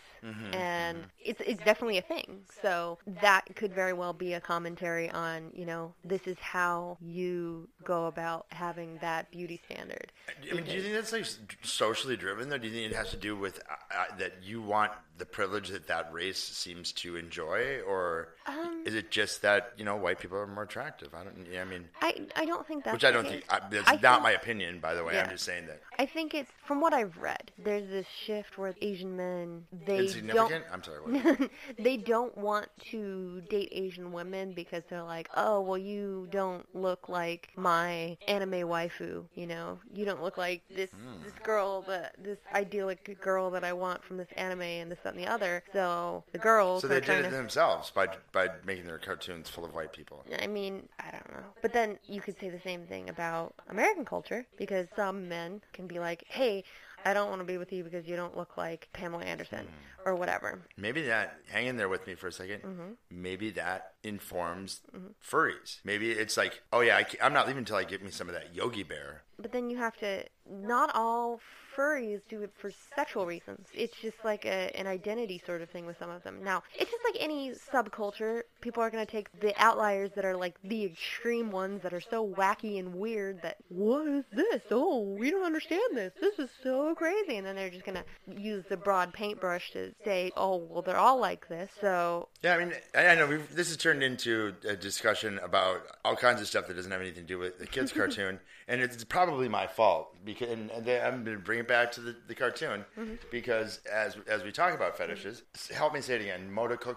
A: and it's it's definitely a thing. So that could very well be a commentary on you know this is how you go about having that beauty standard.
B: I mean, do you think that's like socially driven, though? Do you think it has to do with uh, uh, that you want the privilege that that race seems to enjoy, or
A: Um,
B: is it just that you know white people are more attractive? I don't. Yeah, I mean,
A: I I don't think that's
B: which I don't think. I, that's
A: I
B: not
A: think-
B: my opinion, by the way. I'm just saying that.
A: I think it's from what I've read. There's this shift where Asian men they
B: Insignificant.
A: don't
B: I'm sorry. What?
A: they don't want to date Asian women because they're like, oh, well, you don't look like my anime waifu. You know, you don't look like this
B: Hmm.
A: this girl that this idyllic girl that I want from this anime and this that, and the other. So the girls
B: so they did it
A: to.
B: themselves by by making their cartoons full of white people.
A: I mean, I don't know. But then you could say the same thing about American culture because some men can be like, hey, I don't want to be with you because you don't look like Pamela Anderson
B: Hmm.
A: or whatever.
B: Maybe that. Hang in there with me for a 2nd
A: Mm-hmm.
B: Maybe that informs furries. Maybe it's like, oh yeah, I am not leaving until I get me some of that Yogi Bear.
A: But then you have to. Not all furries do it for sexual reasons. It's just like a, an identity sort of thing with some of them. Now, it's just like any subculture. People are going to take the outliers that are like the extreme ones that are so wacky and weird that, what is this? Oh, we don't understand this. This is so crazy. And then they're just going to use the broad paintbrush to say, oh, well, they're all like this. So,
B: Yeah, I mean, I, I know we've, this has turned into a discussion about all kinds of stuff that doesn't have anything to do with the kids' cartoon, and it's probably my fault because and, and I'm going to bring it back to the, the cartoon because as as we talk about fetishes, help me say it again, Motoko,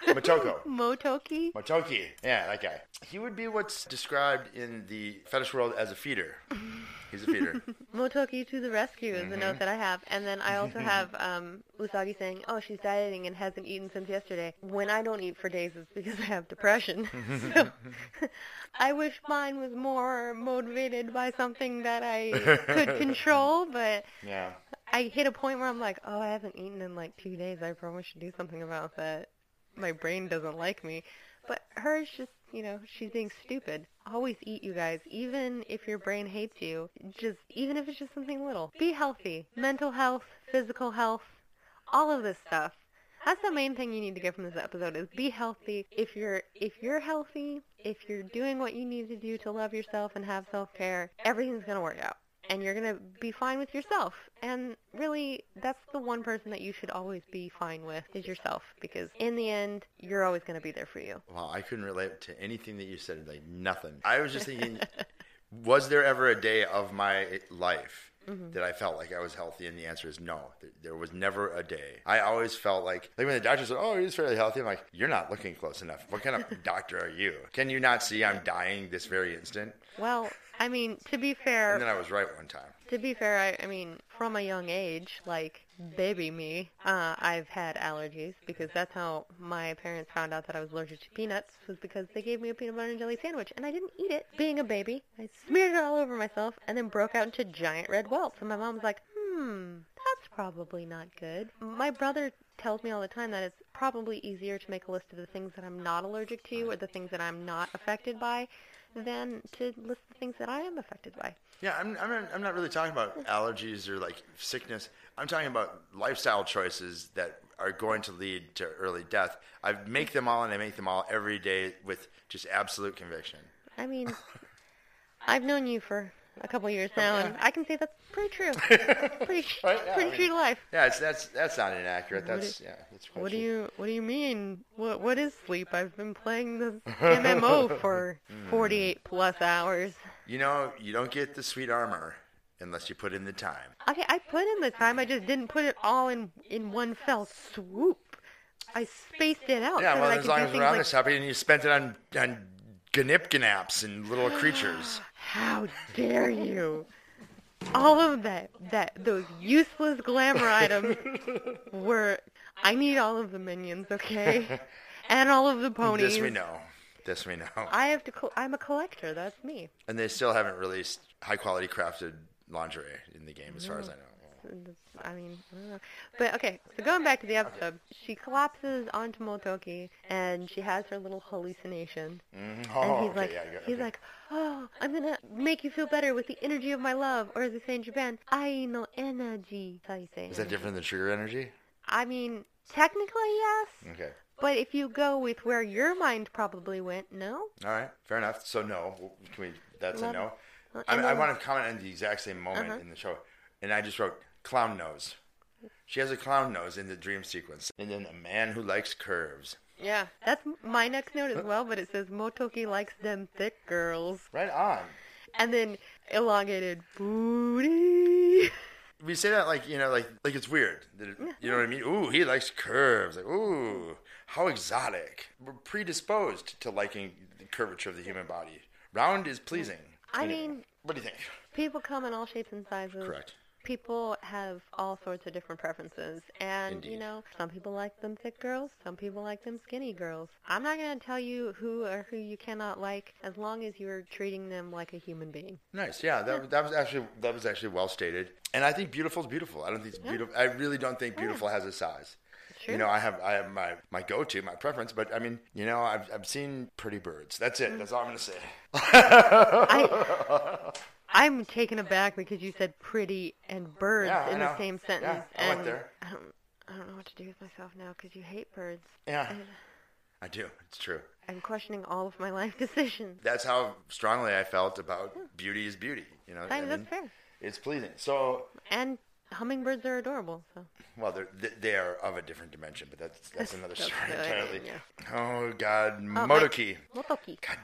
B: Motoko,
A: Motoki?
B: Motoki, yeah, that guy. He would be what's described in the fetish world as a feeder. He's a feeder.
A: Motoki to the rescue is the
B: Mm-hmm.
A: note that I have. And then I also have um, Usagi saying, oh, she's dieting and hasn't eaten since yesterday. When I don't eat for days, it's because I have depression. so I wish mine was more motivated by something that I could control, but
B: yeah.
A: I hit a point where I'm like, oh, I haven't eaten in like two days. I probably should do something about that. My brain doesn't like me. But hers just, you know, she's being stupid. Always eat, you guys. Even if your brain hates you, just, even if it's just something little. Be healthy. Mental health, physical health, all of this stuff. That's the main thing you need to get from this episode is be healthy. If you're if you're healthy, if you're doing what you need to do to love yourself and have self-care, everything's going to work out and you're going to be fine with yourself. And really, that's the one person that you should always be fine with is yourself because in the end, you're always going to be there for you.
B: Wow, I couldn't relate to anything that you said. Like nothing. I was just thinking, was there ever a day of my life mm-hmm. that I felt like I was healthy? And the answer is no. There- There was never a day. I always felt like, like when the doctor said, "Oh, he's fairly healthy," I'm like, "You're not looking close enough. What kind of doctor are you? Can you not see I'm dying this very instant?"
A: Well, I mean, to be fair,
B: And then I was right one time.
A: To be fair, I, I mean, from a young age, like baby me, uh, I've had allergies because that's how my parents found out that I was allergic to peanuts was because they gave me a peanut butter and jelly sandwich and I didn't eat it. Being a baby, I smeared it all over myself and then broke out into giant red welts. And my mom was like, hmm, that's probably not good. My brother tells me all the time that it's probably easier to make a list of the things that I'm not allergic to or the things that I'm not affected by than to list the things that I am affected by.
B: Yeah, I'm, I'm, not, I'm not really talking about allergies or like sickness. I'm talking about lifestyle choices that are going to lead to early death. I make them all and I make them all every day with just absolute conviction.
A: I mean, I've known you for a couple years now, and I can say that's pretty true. pretty
B: Right, yeah, I mean-
A: true to life.
B: Yeah, it's, that's that's not inaccurate.
A: What
B: That's
A: do-
B: yeah. That's
A: What do you What do you mean? What What is sleep? I've been playing this MMO for
B: Hmm.
A: 48 plus hours.
B: You know, you don't get the sweet armor unless you put in the time.
A: Okay, I put in the time. I just didn't put it all in in one fell swoop. I spaced it out.
B: Yeah,
A: so
B: well,
A: I
B: as long as we're on
A: like,
B: this topic, and you spent it on on gnip gnaps and little creatures.
A: How dare you? All of that, that those useless glamour items were. I need all of the minions, okay, and all of the ponies.
B: This we know. This we know.
A: I have to. Co- I'm a collector. That's me.
B: And they still haven't released high quality crafted lingerie in the game, as far as I know.
A: I mean, I don't know. But okay, so going back to the episode, she collapses onto Motoki and she has her little hallucination.
B: Mhm.
A: And
B: Oh,
A: he's
B: okay,
A: like,
B: yeah, got-
A: he's
B: okay.
A: like, oh, I'm gonna make you feel better with the energy of my love, or as they say in Japan, I know energy. That's how you say.
B: Is that different than sugar energy?
A: I mean, technically yes,
B: Okay.
A: but if you go with where your mind probably went, no.
B: All right. Fair enough. So no. Can we? That's a no. I,
A: and
B: mean, I want to comment on the exact same moment
A: Uh-huh.
B: in the show, and I just wrote clown nose. She has a clown nose in the dream sequence, and then a man who likes curves.
A: Yeah, that's my next note as well, but it says Motoki likes them thick girls.
B: Right on.
A: And then elongated booty.
B: We say that like you know, like like it's weird. It- you know what I mean? Ooh, he likes curves. Like ooh, how exotic. We're predisposed to liking the curvature of the human body. Round is pleasing.
A: I
B: Anyway,
A: mean-
B: what do you think?
A: People come in all shapes and sizes.
B: Correct.
A: People have all sorts of different preferences. And, you know, some people like them thick girls, some people like them skinny girls. I'm not going to tell you who or who you cannot like as long as you're treating them like a human being.
B: Nice. Yeah, that, that was actually that was actually well stated. And I think beautiful is beautiful. I don't think it's beautiful. I really don't think beautiful has a size.
A: Sure.
B: You know, I have I have my, my go to, my preference, but I mean, you know, I've I've seen pretty birds. That's it. That's all I'm gonna say.
A: I, I'm taken aback because you said pretty and birds
B: Yeah,
A: in the same sentence.
B: Yeah, I went
A: and
B: there.
A: I don't, I don't know what to do with myself now because you hate birds.
B: Yeah,
A: And
B: I do. It's true.
A: I'm questioning all of my life decisions.
B: That's how strongly I felt about beauty is beauty. You know,
A: I, that's fair.
B: it's pleasing. So,
A: And hummingbirds are adorable. So
B: well, they're they- they are of a different dimension, but that's that's another
A: That's
B: story entirely.
A: yeah.
B: Oh God,
A: my-
B: Motoki.
A: Motoki.
B: God,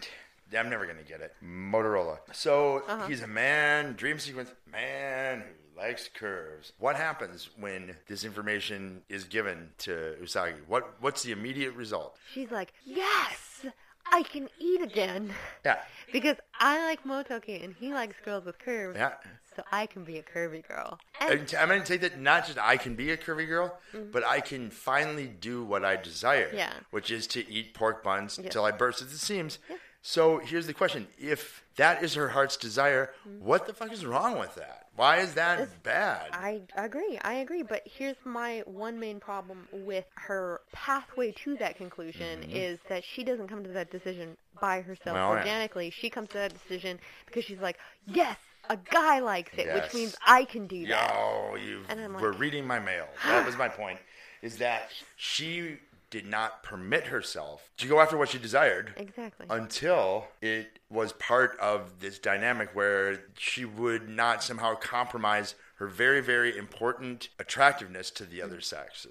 B: I'm never gonna get it. Motorola. So
A: Uh-huh.
B: he's a man. Dream sequence. Man who likes curves. What happens when this information is given to Usagi? What What's the immediate result?
A: She's like, yes, I can eat again.
B: Yeah.
A: Because I like Motoki and he likes girls with curves.
B: Yeah.
A: So I can be a curvy girl. And
B: I'm going to take that not just I can be a curvy girl, but I can finally do what I desire,
A: Mm-hmm. Yeah.
B: which is to eat pork buns
A: Yeah.
B: till I burst at the seams. So here's the question: If that is her heart's desire, what the fuck is wrong with that? Why is that bad?
A: Mm-hmm. I agree. I agree. But here's my one main problem with her pathway to that conclusion is that she doesn't come to that decision by herself
B: Mm-hmm. Well, yeah.
A: organically. She comes to that decision because she's like, yes, a guy likes it,
B: Yes.
A: which means I can do that.
B: Yo, you
A: I'm
B: were reading my mail. That was my point. Is that she did not permit herself to go after what she desired
A: Exactly.
B: until it was part of this dynamic where she would not somehow compromise her very, very important attractiveness to the other sex.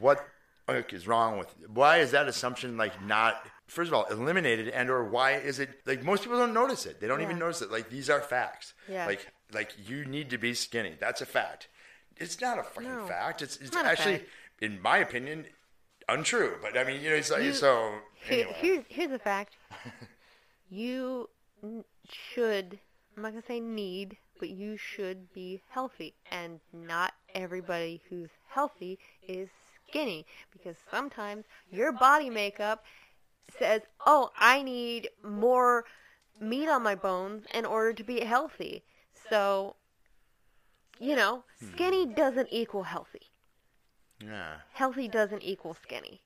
B: What the wrong with? Why is that assumption like not? First of all, eliminated, and or why is it like most people don't notice it? They don't even notice it. Like these are facts.
A: Yeah.
B: Like like you need to be skinny. That's a fact. It's not a fucking
A: No.
B: fact. It's it's actually, in my opinion, untrue. But I mean, you know, it's like,
A: You-
B: so anyway.
A: Here's here's a fact. you should. I'm not gonna say need, but you should be healthy, and not everybody who's healthy is skinny because sometimes your body makeup says, "Oh, I need more meat on my bones in order to be healthy." So, you know, hmm. skinny doesn't equal healthy.
B: Yeah.
A: Healthy doesn't equal skinny.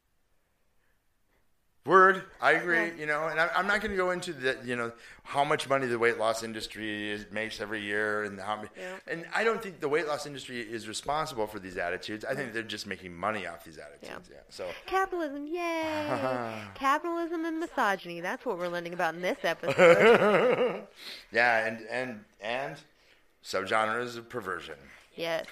B: Word, I agree. You know, and I, I'm not going to go into the, you know, how much money the weight loss industry is, makes every year, and how.
A: Yeah.
B: And I don't think the weight loss industry is responsible for these attitudes. I think they're just making money off these attitudes. Yeah. So
A: Capitalism, yay! Capitalism and misogyny. That's what we're learning about in this episode.
B: Yeah, and and and subgenres of perversion.
A: Yes.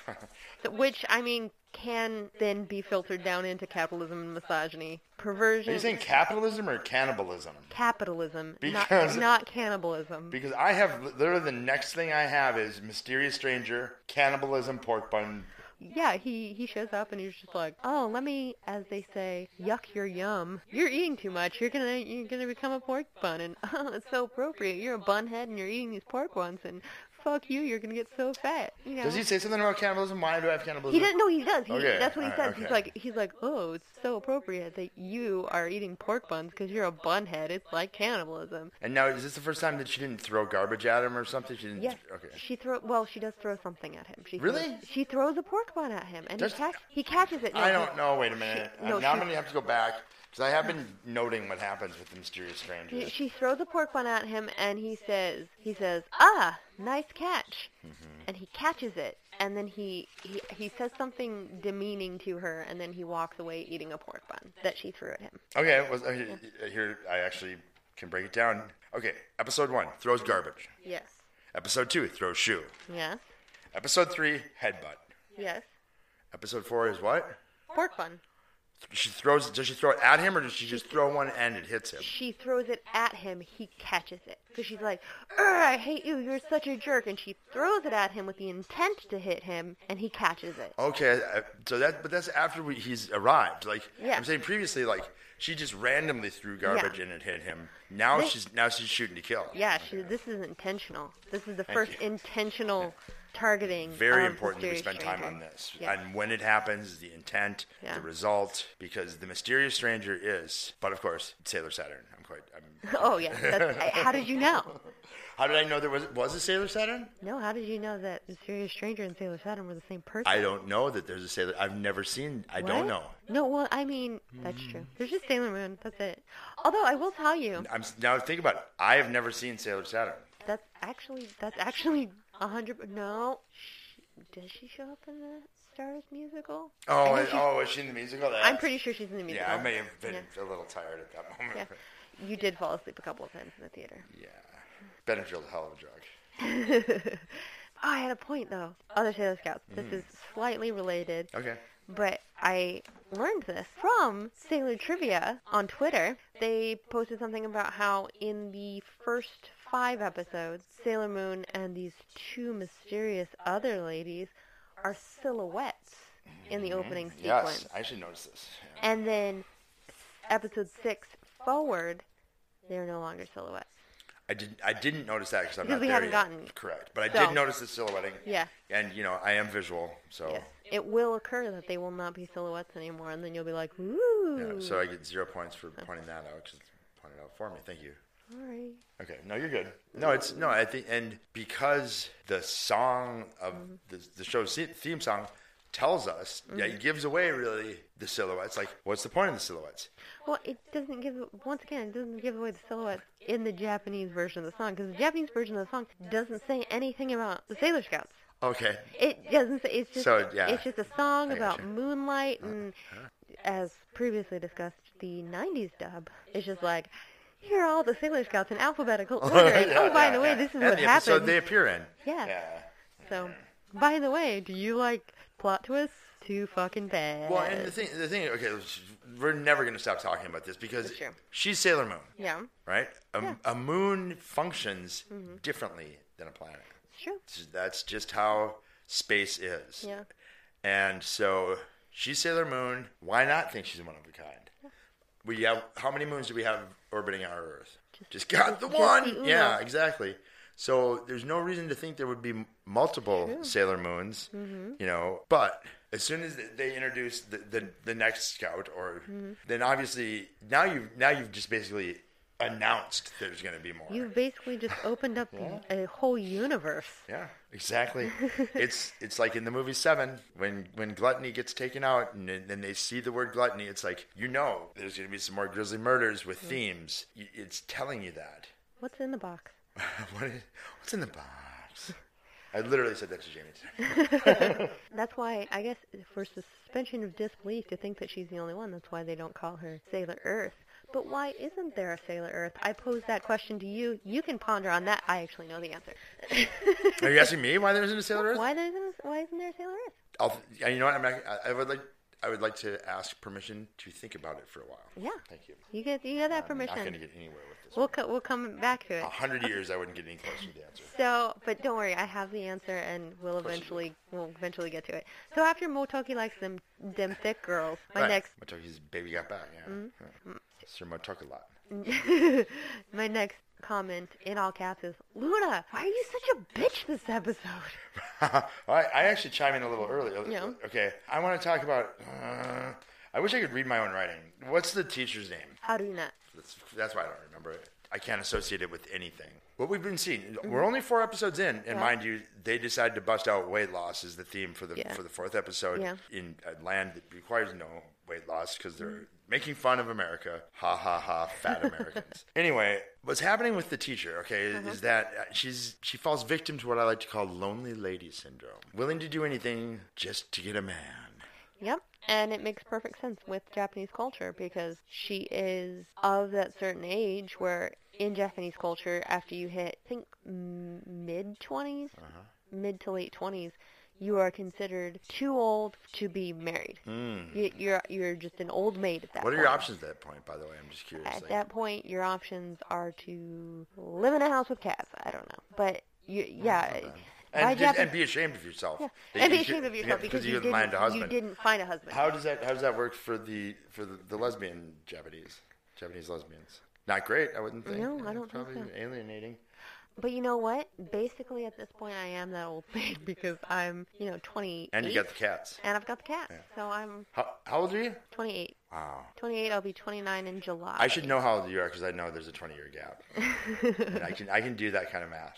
A: So- Which, I mean, can then be filtered down into capitalism and misogyny. Perversion.
B: Are you saying capitalism or cannibalism?
A: capitalism,
B: Because-
A: not, not cannibalism.
B: Because I have literally the next thing I have is mysterious stranger, cannibalism, pork bun.
A: Yeah, he he shows up and he's just like, "Oh, let me," as they say, "yuck your yum. You're eating too much. You're gonna you're gonna become a pork bun, and oh, it's so appropriate. You're a bunhead and you're eating these pork buns, and fuck you, you're gonna get so fat." You know.
B: Does he say something about cannibalism? Why do I have cannibalism?
A: He doesn't. No, he does. He,
B: Okay,
A: That's what he
B: alright,
A: says. He's
B: okay.
A: like, he's like, oh, it's so appropriate that you are eating pork buns because you're a bunhead. It's like cannibalism.
B: And now, is this the first time that she didn't throw garbage at him or something? She didn't.
A: Yes.
B: Okay.
A: She throw. Well, she does throw something at him. She
B: Really?
A: Throws, she throws a pork bun at him, and
B: Does-
A: he, catch, he catches it. No,
B: I
A: he-
B: don't know. Wait a minute.
A: no,
B: Uh, now I'm
A: she-
B: gonna have to go back because I have been noting what happens with the mysterious
A: She,
B: strangers.
A: she throws a pork bun at him, and he says, he says, ah, nice catch,
B: Mm-hmm.
A: and he catches it, and then he, he he says something demeaning to her, and then he walks away eating a pork bun that she threw at him.
B: Okay. Well, uh, here I actually can break it down. Okay. Episode one throws garbage.
A: Yes.
B: Episode two throws shoe.
A: Yes.
B: Episode three headbutt.
A: Yes.
B: Episode four is what?
A: Pork bun.
B: She throws. Does she throw it at him or does she just throw one and it hits him?
A: She throws it at him. He catches it because she's like, I hate you. You're such a jerk." And she throws it at him with the intent to hit him, and he catches it.
B: Okay, uh, so that but that's after we, he's arrived. Like
A: Yeah.
B: I'm saying previously, like she just randomly threw garbage
A: Yeah.
B: and it hit him. Now
A: This-
B: she's now she's shooting to kill.
A: Yeah, she, this is intentional. This is the first
B: you.
A: intentional targeting.
B: Very
A: um,
B: important that we spend time on this
A: Yeah.
B: and when it happens, the intent,
A: Yeah.
B: the result, because the mysterious stranger is. But of course, Sailor Saturn. I'm quite. I'm,
A: Oh yeah. I- how did you know?
B: how did I know there was was a Sailor Saturn?
A: No, how did you know that Mysterious Stranger and Sailor Saturn were the same person?
B: I don't know that there's a Sailor. I've never seen. I don't know.
A: No, well, I mean, that's true. Hmm. There's just Sailor Moon. That's it. Although I will tell you,
B: I'm now think about it. I have never seen Sailor Saturn.
A: that's actually that's actually a hundred. No, does she show up in the Stars musical?
B: Oh,
A: I
B: oh, is she in the musical?
A: I'm pretty sure she's in the musical.
B: Yeah, I may have been
A: Yeah.
B: a little tired at that moment.
A: Yeah. You did fall asleep a couple of times in the theater.
B: Yeah. Benadryl's a hell of a drug.
A: oh, I had a point though. Other Sailor Scouts. This mm. is slightly related,
B: Okay.
A: but I learned this from Sailor Trivia on Twitter. They posted something about how in the first five episodes, Sailor Moon and these two mysterious other ladies are silhouettes in the mm-hmm. opening sequence.
B: Yes, I should notice this. Yeah.
A: And then episode six forward, they're no longer silhouettes.
B: I didn't. I didn't notice that because I'm
A: Because
B: not
A: we
B: there
A: haven't
B: yet.
A: gotten-
B: Correct, but I
A: so-
B: did notice the silhouetting.
A: Yeah.
B: And you know, I am visual, so
A: Yes. It will occur that they will not be silhouettes anymore, and then you'll be like, ooh.
B: yeah, so I get zero points for pointing that out. Because pointed out for me. Thank you.
A: Right.
B: Okay, no, you're good. No, it's no. I think, and because the song of
A: Mm-hmm.
B: the, the show's theme song tells us, yeah,
A: Mm-hmm.
B: it gives away really the silhouettes. Like, what's the point of the silhouettes?
A: Well, it doesn't give, once again, it doesn't give away the silhouette in the Japanese version of the song, because the Japanese version of the song doesn't say anything about the Sailor Scouts.
B: Okay,
A: It doesn't say, it's just,
B: So, yeah.
A: it's just a song about moonlight, and as previously discussed, the 90s dub is just like, here are all the Sailor Scouts in alphabetical order, and oh, by
B: yeah,
A: the way,
B: yeah.
A: this is
B: And
A: what
B: the episode
A: happens.
B: they appear in.
A: Yeah.
B: Yeah.
A: So, by the way, do you like plot twists? Too fucking bad.
B: Well, and the thing, the thing, okay, we're never going to stop talking about this because she's Sailor Moon,
A: yeah,
B: right? A,
A: Yeah.
B: a moon functions
A: Mm-hmm.
B: differently than a planet.
A: true.
B: That's just how space is.
A: Yeah.
B: And so she's Sailor Moon. Why not think she's one of a kind? We have how many moons do we have orbiting our Earth? Just, got the
A: just
B: one.
A: the
B: yeah, exactly. So there's no reason to think there would be multiple Sailor Moons,
A: Mm-hmm.
B: you know. But as soon as they introduce the, the, the next scout, or
A: Mm-hmm.
B: then obviously now you've now you've just basically announced there's going to be more.
A: You've basically just opened up a whole universe.
B: Yeah, exactly. it's it's like in the movie Seven when when gluttony gets taken out and then they see the word gluttony. It's like you know there's going to be some more grisly murders with themes. It's telling you that.
A: What's in the box?
B: what is, what's in the box? I literally said that to Jamie today.
A: That's why I guess for suspension of disbelief to think that she's the only one. That's why they don't call her Sailor Earth But why isn't there a Sailor Earth? I pose that question to you. You can ponder on that. I actually know the answer.
B: Are you asking me why there isn't a Sailor Earth?
A: Why there isn't? Why isn't there a Sailor Earth?
B: I'll, you know what? I'm not, I, I would like. I would like to ask permission to think about it for a while.
A: Yeah.
B: Thank you.
A: You get you get that permission.
B: I'm not going to get anywhere with this.
A: We'll co- we'll come back to it.
B: A hundred years, I wouldn't get any closer to the answer.
A: So, but don't worry, I have the answer, and we'll
B: course you do.
A: eventually we'll eventually get to it. So after Motoki likes them them thick girls, my
B: right.
A: next
B: Motoki's baby got back. Yeah.
A: Mm-hmm.
B: yeah. Sir lot.
A: my next comment in all caps is Luna, why are you such a bitch this episode?
B: I, I actually chime in a little earlier.
A: Yeah.
B: Okay. I want to talk about. Uh, I wish I could read my own writing. What's the teacher's name?
A: Haruna.
B: That's, that's why I don't remember it. I can't associate it with anything. What we've been seeing, we're only four episodes in, and
A: Mm-hmm. Yeah.
B: mind you, they decided to bust out weight loss as the theme for the
A: Yeah.
B: for the fourth episode
A: Yeah.
B: in a land that requires no weight loss because they're
A: Mm-hmm.
B: Making fun of America. Ha ha ha, fat Americans. anyway, what's happening with the teacher? Okay,
A: Uh-huh.
B: is that uh, she's she falls victim to what I like to call lonely lady syndrome, willing to do anything just to get a man.
A: Yep. And it makes perfect sense with Japanese culture because she is of that certain age where in Japanese culture, after you hit, I think, mid 20s,
B: Uh-huh.
A: mid to late 20s, you are considered too old to be married. You, you're you're just an old maid at that
B: Hmm. What are
A: point.
B: your options at that point, by the way? I'm just curious.
A: At
B: like-
A: that point, your options are to live in a house with cats. I don't know, but you, yeah,
B: and, just- and be ashamed of yourself.
A: yeah. And
B: you
A: be ashamed of
B: yeah,
A: yourself because
B: you didn't
A: didn't
B: a husband.
A: you didn't find a husband.
B: How does that how does that work for the for the, the lesbian Japanese Japanese lesbians? Not great, I wouldn't think.
A: No, I don't think
B: probably
A: so.
B: alienating.
A: But you know what? Basically, at this point, I am that old thing because I'm, you know, 28.
B: And you got the cats.
A: And I've got the cat. So I'm
B: How, how old are you?
A: 28.
B: Wow.
A: 28, I'll be 29 in July.
B: I should know how old you are because I know there's a 20 year gap. and I can I can do that kind of math.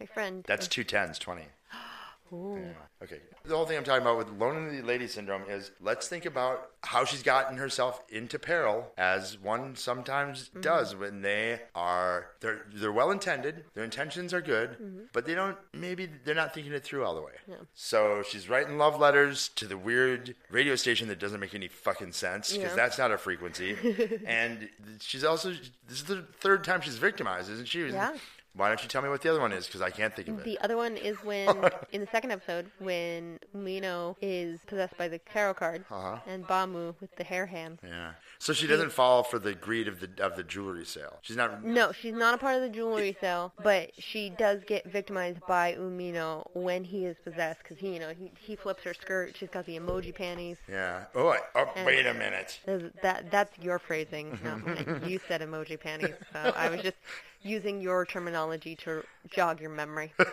A: My friend.
B: That's two tens, 20.
A: Ooh.
B: Yeah. Okay. The whole thing I'm talking about with lonely lady syndrome is let's think about how she's gotten herself into peril, as one sometimes
A: Mm-hmm.
B: does when they are they're they're well intended, their intentions are good,
A: Mm-hmm.
B: but they don't maybe they're not thinking it through all the way. Yeah. So she's writing love letters to the weird radio station that doesn't make any fucking sense because
A: Yeah.
B: that's not a frequency, and she's also this is the third time she's victimized, isn't she?
A: Yeah.
B: Why don't you tell me what the other one is? Because I can't think of it.
A: The other one is when, in the second episode, when Umino is possessed by the tarot card,
B: Uh-huh.
A: and Bamu with the hair hand.
B: Yeah. So she doesn't fall for the greed of the of the jewelry sale. She's not.
A: No, she's not a part of the jewelry sale, but she does get victimized by Umino when he is possessed because he, you know, he, he flips her skirt. She's got the emoji panties.
B: Yeah. Oh, I, oh wait a minute.
A: That's- That that's your phrasing, not mine. You said emoji panties, so I was just using your terminology to jog your memory.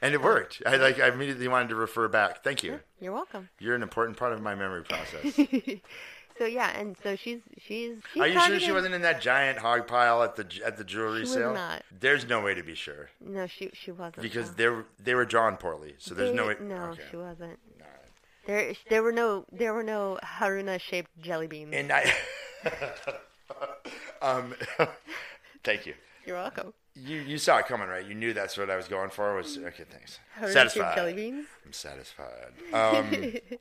B: And it worked. I like. I immediately wanted to refer back. Thank you.
A: You're welcome.
B: You're an important part of my memory process.
A: So yeah, and so she's she's. she's
B: Are you sure she wasn't in that giant hog pile at the at the jewelry
A: She was
B: sale?
A: not.
B: There's no way to be sure
A: No, she she wasn't.
B: because
A: no.
B: they were they were drawn poorly. So there's
A: They-
B: no way.
A: No,
B: okay.
A: she wasn't.
B: Right.
A: There there were no there were no Haruna shaped jelly beans.
B: And I. um. thank you.
A: You're welcome.
B: You you saw it coming, right? You knew that's what I was going for. Was okay. Thanks.
A: Haruna
B: Satisfied.
A: jelly beans.
B: I'm satisfied. Um,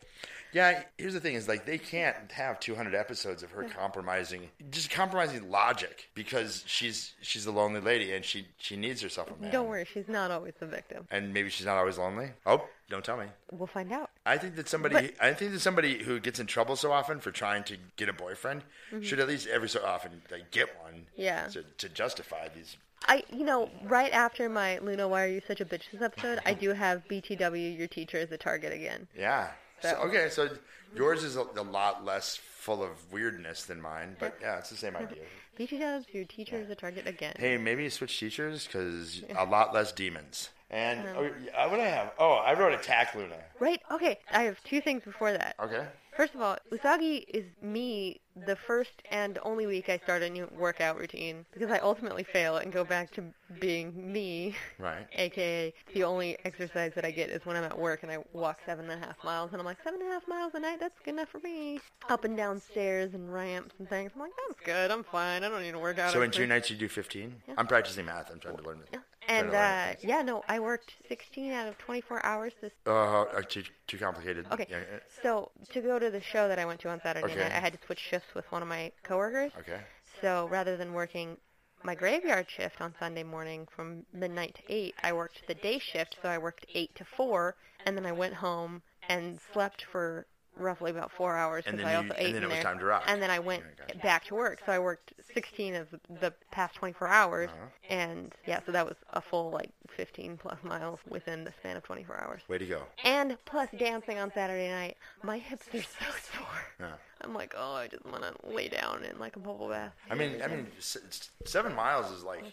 B: yeah, here's the thing: is like they can't have 200 episodes of her compromising, just compromising logic because she's she's a lonely lady and she she needs herself a man.
A: Don't worry, she's not always the victim.
B: And maybe she's not always lonely. Oh, don't tell me.
A: We'll find out.
B: I think that somebody,
A: But-
B: I think that somebody who gets in trouble so often for trying to get a boyfriend should at least every so often like get one.
A: Mm-hmm. Yeah.
B: To, to justify these.
A: I, you know, right after my Luna, why are you such a bitch this episode, I do have BTW, your teacher is a target again.
B: Yeah. So, okay, so yours is a, a lot less full of weirdness than mine, but yeah, it's the same idea.
A: BTW, your teacher is a target again.
B: Hey, maybe switch teachers because a lot less demons. And oh, oh yeah, uh, what do I have? Oh, I wrote attack Luna.
A: Right? Okay, I have two things before that.
B: Okay.
A: First of all, Usagi is me the first and only week I start a new workout routine because I ultimately fail and go back to being me,
B: Right.
A: aka the only exercise that I get is when I'm at work and I walk seven and a half miles and I'm like, seven and a half miles a night, that's good enough for me. Up and down stairs and ramps and things. I'm like, that's good, I'm fine, I don't need to work out.
B: So in two nights you do 15? Yeah. I'm practicing math. I'm trying to learn it.
A: And
B: Trying to learn
A: uh, yeah, no, I worked 16 out of 24 hours this
B: Uh, uh, too, too complicated.
A: Okay.
B: Yeah,
A: So to go to the show that I went to on Saturday
B: Okay.
A: night, I had to switch shifts with one of my coworkers.
B: okay.
A: so rather than working my graveyard shift on Sunday morning from midnight to 8, I worked the day shift, so I worked 8 to 4, and then I went home and slept for roughly about four hours
B: And
A: because I
B: you-
A: also
B: and
A: ate
B: then
A: in
B: it was
A: there.
B: time to rock.
A: And then I went back to work, so I worked 16 of the past 24 hours,
B: Uh-huh.
A: and yeah, so that was a full like 15 plus miles within the span of 24 hours.
B: Way to go.
A: And plus dancing on Saturday night, my hips are so sore.
B: Yeah.
A: I'm like, oh, I just want to lay down in like a bubble bath.
B: I mean, I mean, s- seven miles is like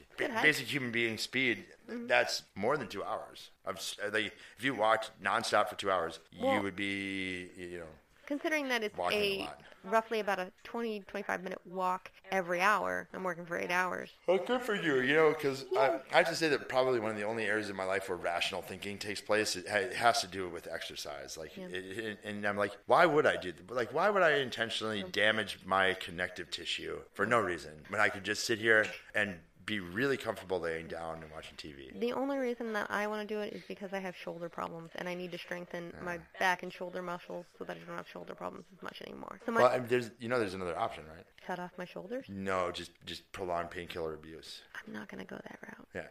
B: basic human being speed.
A: Mm-hmm.
B: That's more than two hours. Of, s- uh, like, if you walked nonstop for two hours, you would be, you know,
A: Considering that it's
B: Walking a
A: a roughly about a 20, 25 minute walk every hour, I'm working for eight hours.
B: Well, good for you, you know, because I, I have to say that probably one of the only areas in my life where rational thinking takes place, it, it has to do with exercise. Like, it, it, and I'm like, why would I do that? Like, why would I intentionally damage my connective tissue for no reason when I could just sit here and be really comfortable laying down and watching TV?
A: The only reason that I want to do it is because I have shoulder problems and I need to strengthen my back and shoulder muscles so that I don't have shoulder problems as much anymore. So my
B: Well, I mean, there's, you know, there's another option, right?
A: cut off my shoulders.
B: No, just just prolonged painkiller abuse.
A: I'm not gonna go that route.
B: Yeah,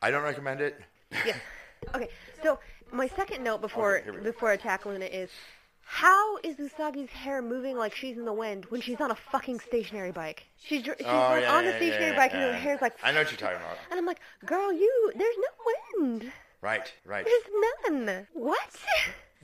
B: I don't recommend it.
A: Yeah. Okay. So my second note before
B: Okay,
A: before I tackle Luna is how is Usagi's hair moving like she's in the wind when she's on a fucking stationary bike? She's she's
B: Oh,
A: like
B: yeah,
A: on the
B: yeah,
A: stationary
B: yeah,
A: bike and her hair's like
B: I know what you're talking about.
A: and I'm like, girl, you there's no wind.
B: Right, right.
A: There's none. What?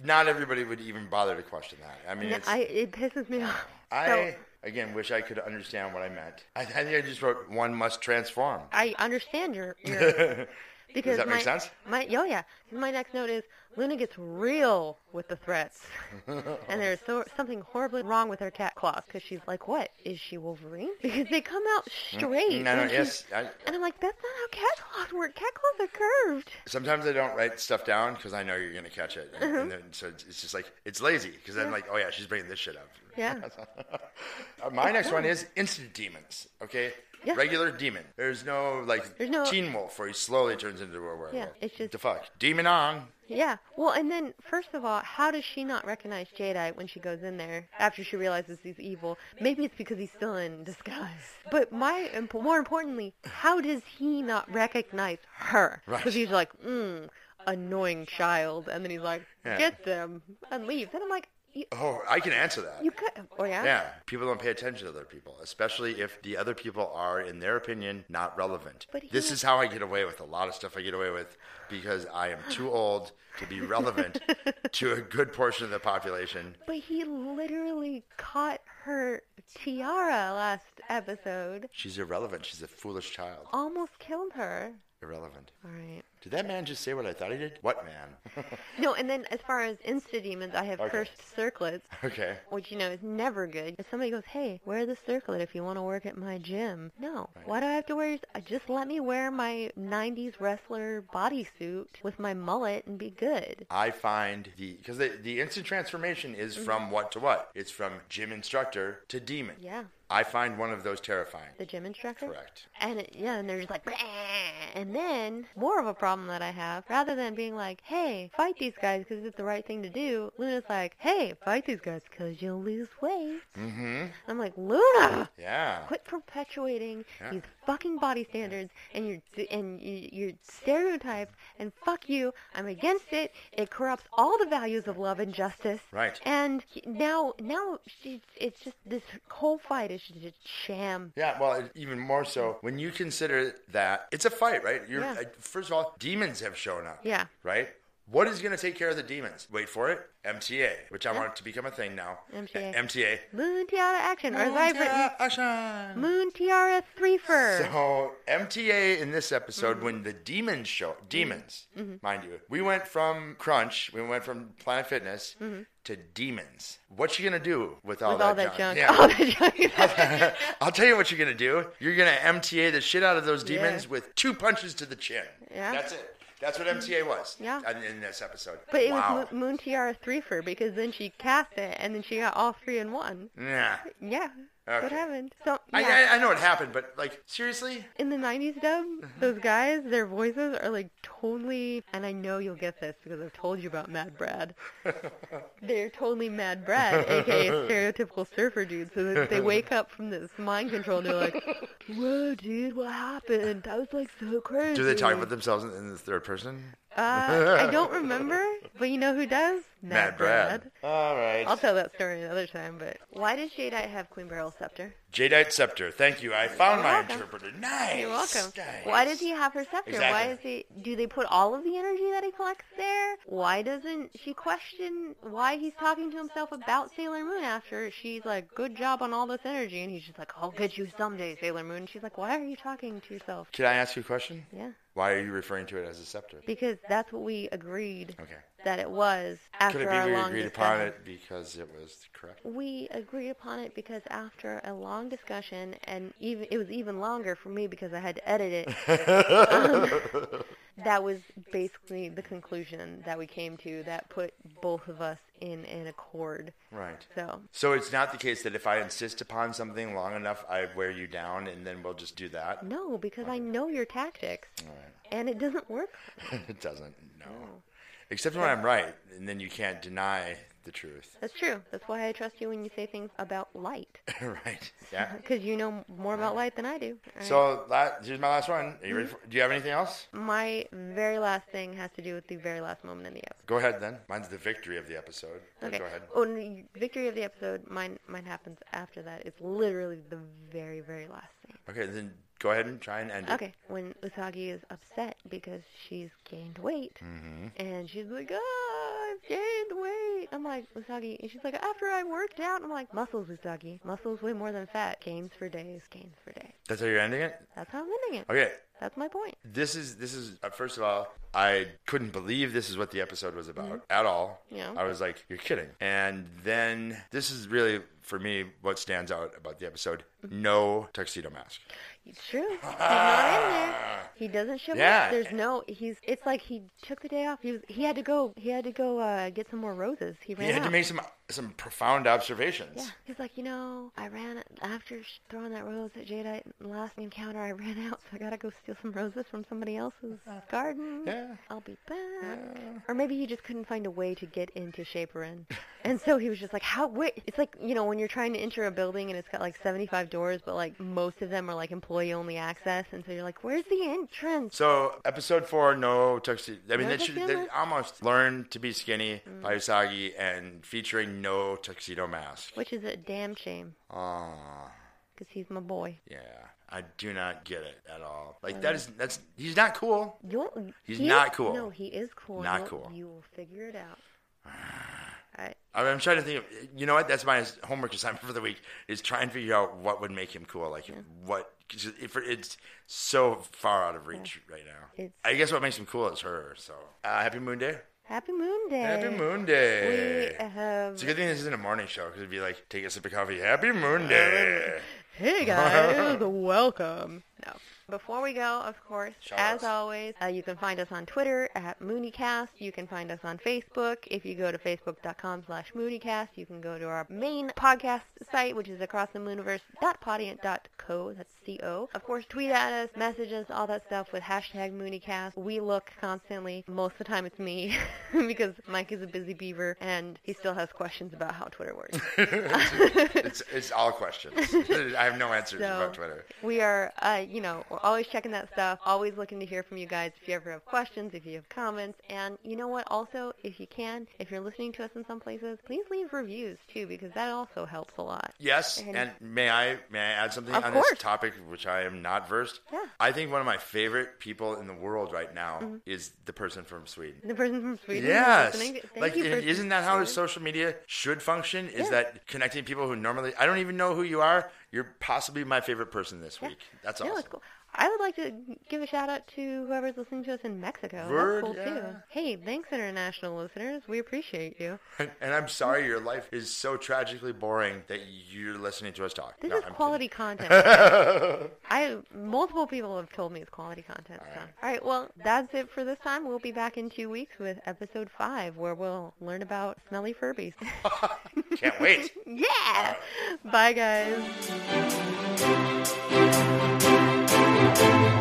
B: Not everybody would even bother to question that. I mean,
A: No,
B: it's,
A: I it pisses me off.
B: I
A: So
B: again wish I could understand what I meant. I, I think I just wrote one must transform.
A: I understand your your because
B: that
A: my,
B: make sense?
A: My oh yeah. My next note is Luna gets real with the threats, and there's so, something horribly wrong with her cat claws because she's like, what is she Wolverine? Because they come out straight.
B: No, no,
A: she's-
B: yes. I,
A: And I'm like, that's not how cat claws work. Cat claws are curved.
B: sometimes I don't write stuff down because I know you're gonna catch it, and,
A: Uh-huh.
B: and then, so it's, it's just like it's lazy because I'm like, oh yeah, she's bringing this shit up.
A: Yeah.
B: Uh, My next one is instant demons. Okay.
A: Yeah.
B: Regular demon. There's no like
A: There's no-
B: teen wolf where he slowly turns into a werewolf.
A: Yeah, it's just-
B: the fuck. Demon on.
A: Yeah. Well, and then first of all, how does she not recognize Jadeite when she goes in there after she realizes he's evil? Maybe it's because he's still in disguise. But my imp- more importantly, how does he not recognize her?
B: Right.
A: Because he's like, mm, annoying child, and then he's like,
B: Yeah.
A: get them and leaves. And I'm like, you,
B: Oh, I can answer that.
A: you could. Oh yeah.
B: Yeah, people don't pay attention to other people, especially if the other people are, in their opinion, not relevant.
A: But he-
B: this is how I get away with a lot of stuff I get away with because I am too old to be relevant to a good portion of the population.
A: But he literally caught her tiara last episode.
B: She's irrelevant. She's a foolish child.
A: Almost killed her.
B: Irrelevant.
A: All right.
B: Did that man just say what I thought he did? What man?
A: No, and then as far as insta demons, I have
B: Okay.
A: cursed circlets.
B: okay.
A: which you know is never good. If somebody goes, "Hey, wear the circlet if you want to work at my gym," no. Why do I have to wear? uh, Just let me wear my '90s wrestler bodysuit with my mullet and be good.
B: I find the because the, the instant transformation is
A: Mm-hmm.
B: from what to what? It's from gym instructor to demon.
A: Yeah,
B: I find one of those terrifying.
A: the gym instructor.
B: Correct.
A: And it, yeah, and they're just like, "Bleh." and then more of a problem that I have, rather than being like, "Hey, fight these guys because it's the right thing to do," Luna's like, "Hey, fight these guys because you'll lose weight."
B: Mm-hmm.
A: I'm like, Luna.
B: Yeah.
A: Quit perpetuating
B: Yeah.
A: these fucking body standards and your and your stereotypes and fuck you. I'm against it. It corrupts all the values of love and justice.
B: Right.
A: And now now she, it's just this whole fight is just a sham.
B: Yeah, well, even more so when you consider that it's a fight, right? You're,
A: Yeah.
B: First of all, demons have shown up.
A: Yeah.
B: Right? What is going to take care of the demons? Wait for it. MTA, which I want it to become a thing now.
A: MTA.
B: MTA.
A: Moon Tiara action, or as
B: Action.
A: Moon Tiara Threefer.
B: So MTA in this
A: Mm-hmm.
B: episode, when the demons show, demons, mind you, we went from Crunch, we went from Planet Fitness to demons. What you gonna do with all
A: Mm-hmm. with
B: that
A: all that junk.
B: Yeah.
A: All that junk.
B: I'll tell you what you're gonna do. You're gonna MTA the shit out of those
A: Yeah.
B: demons with two punches to the chin.
A: Yeah.
B: That's it. That's what MTA was.
A: Yeah.
B: In, this episode.
A: But it
B: wow.
A: was Mo- Moon Tiara Threefer because then she cast it and then she got all three in one.
B: Yeah.
A: Yeah.
B: Okay.
A: What happened? So
B: I,
A: yeah.
B: I, I know what happened, but like seriously,
A: in the 90s dub, mm-hmm. those guys, their voices are like totally, and I know you'll get this because I've told you about Mad Brad. They're totally Mad Brad, aka stereotypical surfer dude. So that they wake up from this mind control and they're like, whoa, dude, what happened? That was like so crazy.
B: do they talk about themselves in, in the third person?
A: Uh, I don't remember, but you know who does? Bad Brad.
B: All right.
A: I'll tell that story another time, but why does Jadeite have Queen Beryl scepter?
B: Jadeite scepter. Thank you. I found my
A: welcome.
B: interpreter. Nice.
A: You're welcome.
B: Nice.
A: Why does he have her scepter? Why
B: Exactly.
A: is he? Do they put all of the energy that he collects there? Why doesn't she question why he's talking to himself about Sailor Moon after she's like, "Good job on all this energy," and he's just like, "I'll get you someday, Sailor Moon." And she's like, "Why are you talking to yourself?"
B: Can I ask you a question?
A: Yeah,
B: Why are you referring to it as a scepter?
A: because that's what we agreed
B: Okay.
A: that it was after
B: Could it be we agreed
A: discussion.
B: upon it because it was correct?
A: We agreed upon it because after a long discussion, and even it was even longer for me because I had to edit it. um, that was basically the conclusion that we came to that put both of us in an accord.
B: Right.
A: So
B: So it's not the case that if I insist upon something long enough, I wear you down, and then we'll just do that.
A: no, because I know your tactics,
B: All right.
A: and it doesn't work.
B: it doesn't. No. Except when I'm right, and then you can't deny the truth.
A: That's true. That's why I trust you when you say things about light,
B: right. Yeah.
A: because you know more about light than I do. All right.
B: So la- here's my last one. Are you
A: Mm-hmm.
B: ready for, do you have anything else?
A: my very last thing has to do with the very last moment in the episode.
B: Go ahead then. Mine's the victory of the episode.
A: Okay.
B: Go ahead.
A: Oh, the victory of the episode. Mine, mine happens after that. It's literally the very, very last thing.
B: Okay, then go ahead and try and end it.
A: Okay, when Usagi is upset because she's gained weight,
B: Mm-hmm.
A: and she's like, "Ah, Gained weight." I'm like, Usagi, and she's like, "After I worked out," I'm like, "Muscles, Usagi. Muscles weigh more than fat. Gains for days. Gains for days."
B: That's how you're ending it?
A: That's how I'm ending it.
B: Okay.
A: That's my point.
B: This is this is uh, first of all, I couldn't believe this is what the episode was about at all.
A: Mm-hmm. Yeah.
B: I was like, "You're kidding!" And then this is really for me what stands out about the episode:
A: Mm-hmm.
B: no tuxedo mask.
A: It's true. He's not in there. He doesn't show
B: Yeah.
A: up. There's no. He's. It's like he took the day off. He was. He had to go. He had to go uh, get some more roses. He ran
B: He had
A: out.
B: to make some some profound observations.
A: Yeah, he's like, you know, I ran after throwing that rose at Jadeite last encounter. I ran out, so I gotta go steal some roses from somebody else's garden.
B: Yeah.
A: I'll be back. Or maybe he just couldn't find a way to get into Shaperin, and so he was just like, how? Wait, it's like you know when you're trying to enter a building and it's got like 75 doors, but like most of them are like employee only access, and so you're like, where's the entrance?
B: So episode four, no tuxedo. I mean,
A: No
B: they should they almost learn to be skinny mm. by Usagi and featuring no tuxedo mask.
A: Which is a damn shame,
B: Aw,
A: because he's my boy.
B: yeah. I do not get it at all. Like that is that's he's not cool.
A: You'll,
B: He's
A: he is-
B: not cool.
A: No, he is cool.
B: Not
A: You'll-
B: cool.
A: You will figure it out.
B: I, I'm trying to think of, you know what? That's my homework assignment for the week is try and figure out what would make him cool. Like what, 'cause if it's so far out of reach right now.
A: It's-
B: I guess what makes him cool is her. So, uh, happy Moon Day.
A: Happy Moon Day.
B: Happy Moon Day.
A: We have.
B: It's a good thing this isn't a morning show because it'd be like, take a sip of coffee. Happy Moon Day.
A: Hey guys, welcome. Before we go, of course,
B: Shout
A: as always, uh, you can find us on Twitter at Moonicast. You can find us on Facebook. If you go to facebook.com slash Moonicast, you can go to our main podcast site, which is acrossthemooniverse.podiant.co. That's C-O. Of course, tweet at us, message us, all that stuff with hashtag Moonicast. We look constantly. Most of the time it's me because Mike is a busy beaver and he still has questions about how Twitter works.
B: it's, it's all questions. I have no answers
A: So-
B: about Twitter.
A: We are, uh, you know, we're always checking that stuff, always looking to hear from you guys if you ever have questions, if you have comments. And you know what? Also, if you can, if you're listening to us in some places, please leave reviews too, because that also helps a lot.
B: Yes,
A: And-
B: and may I may I add something on
A: course.
B: this topic, which I am not versed.
A: Yeah. Mm-hmm.
B: I think one of my favorite people in the world right now is the person from Sweden.
A: The person from Sweden
B: Yes. Like
A: you
B: isn't that how social media should function? Is
A: Yeah.
B: that connecting people who normally I don't even know who you are? You're possibly my favorite person this week. That's awesome.
A: it's cool. I would like to give a shout out to whoever's listening to us in Mexico.
B: Word,
A: That's cool too. Hey, thanks international listeners. We appreciate you.
B: And, and I'm sorry your life is so tragically boring that you're listening to us talk.
A: This
B: No,
A: is
B: I'm
A: quality content. I multiple people have told me it's quality content. So. All right, well, that's it for this time. We'll be back in two weeks with episode five, where we'll learn about smelly Furbies.
B: Can't wait.
A: yeah. Bye, guys. Thank you.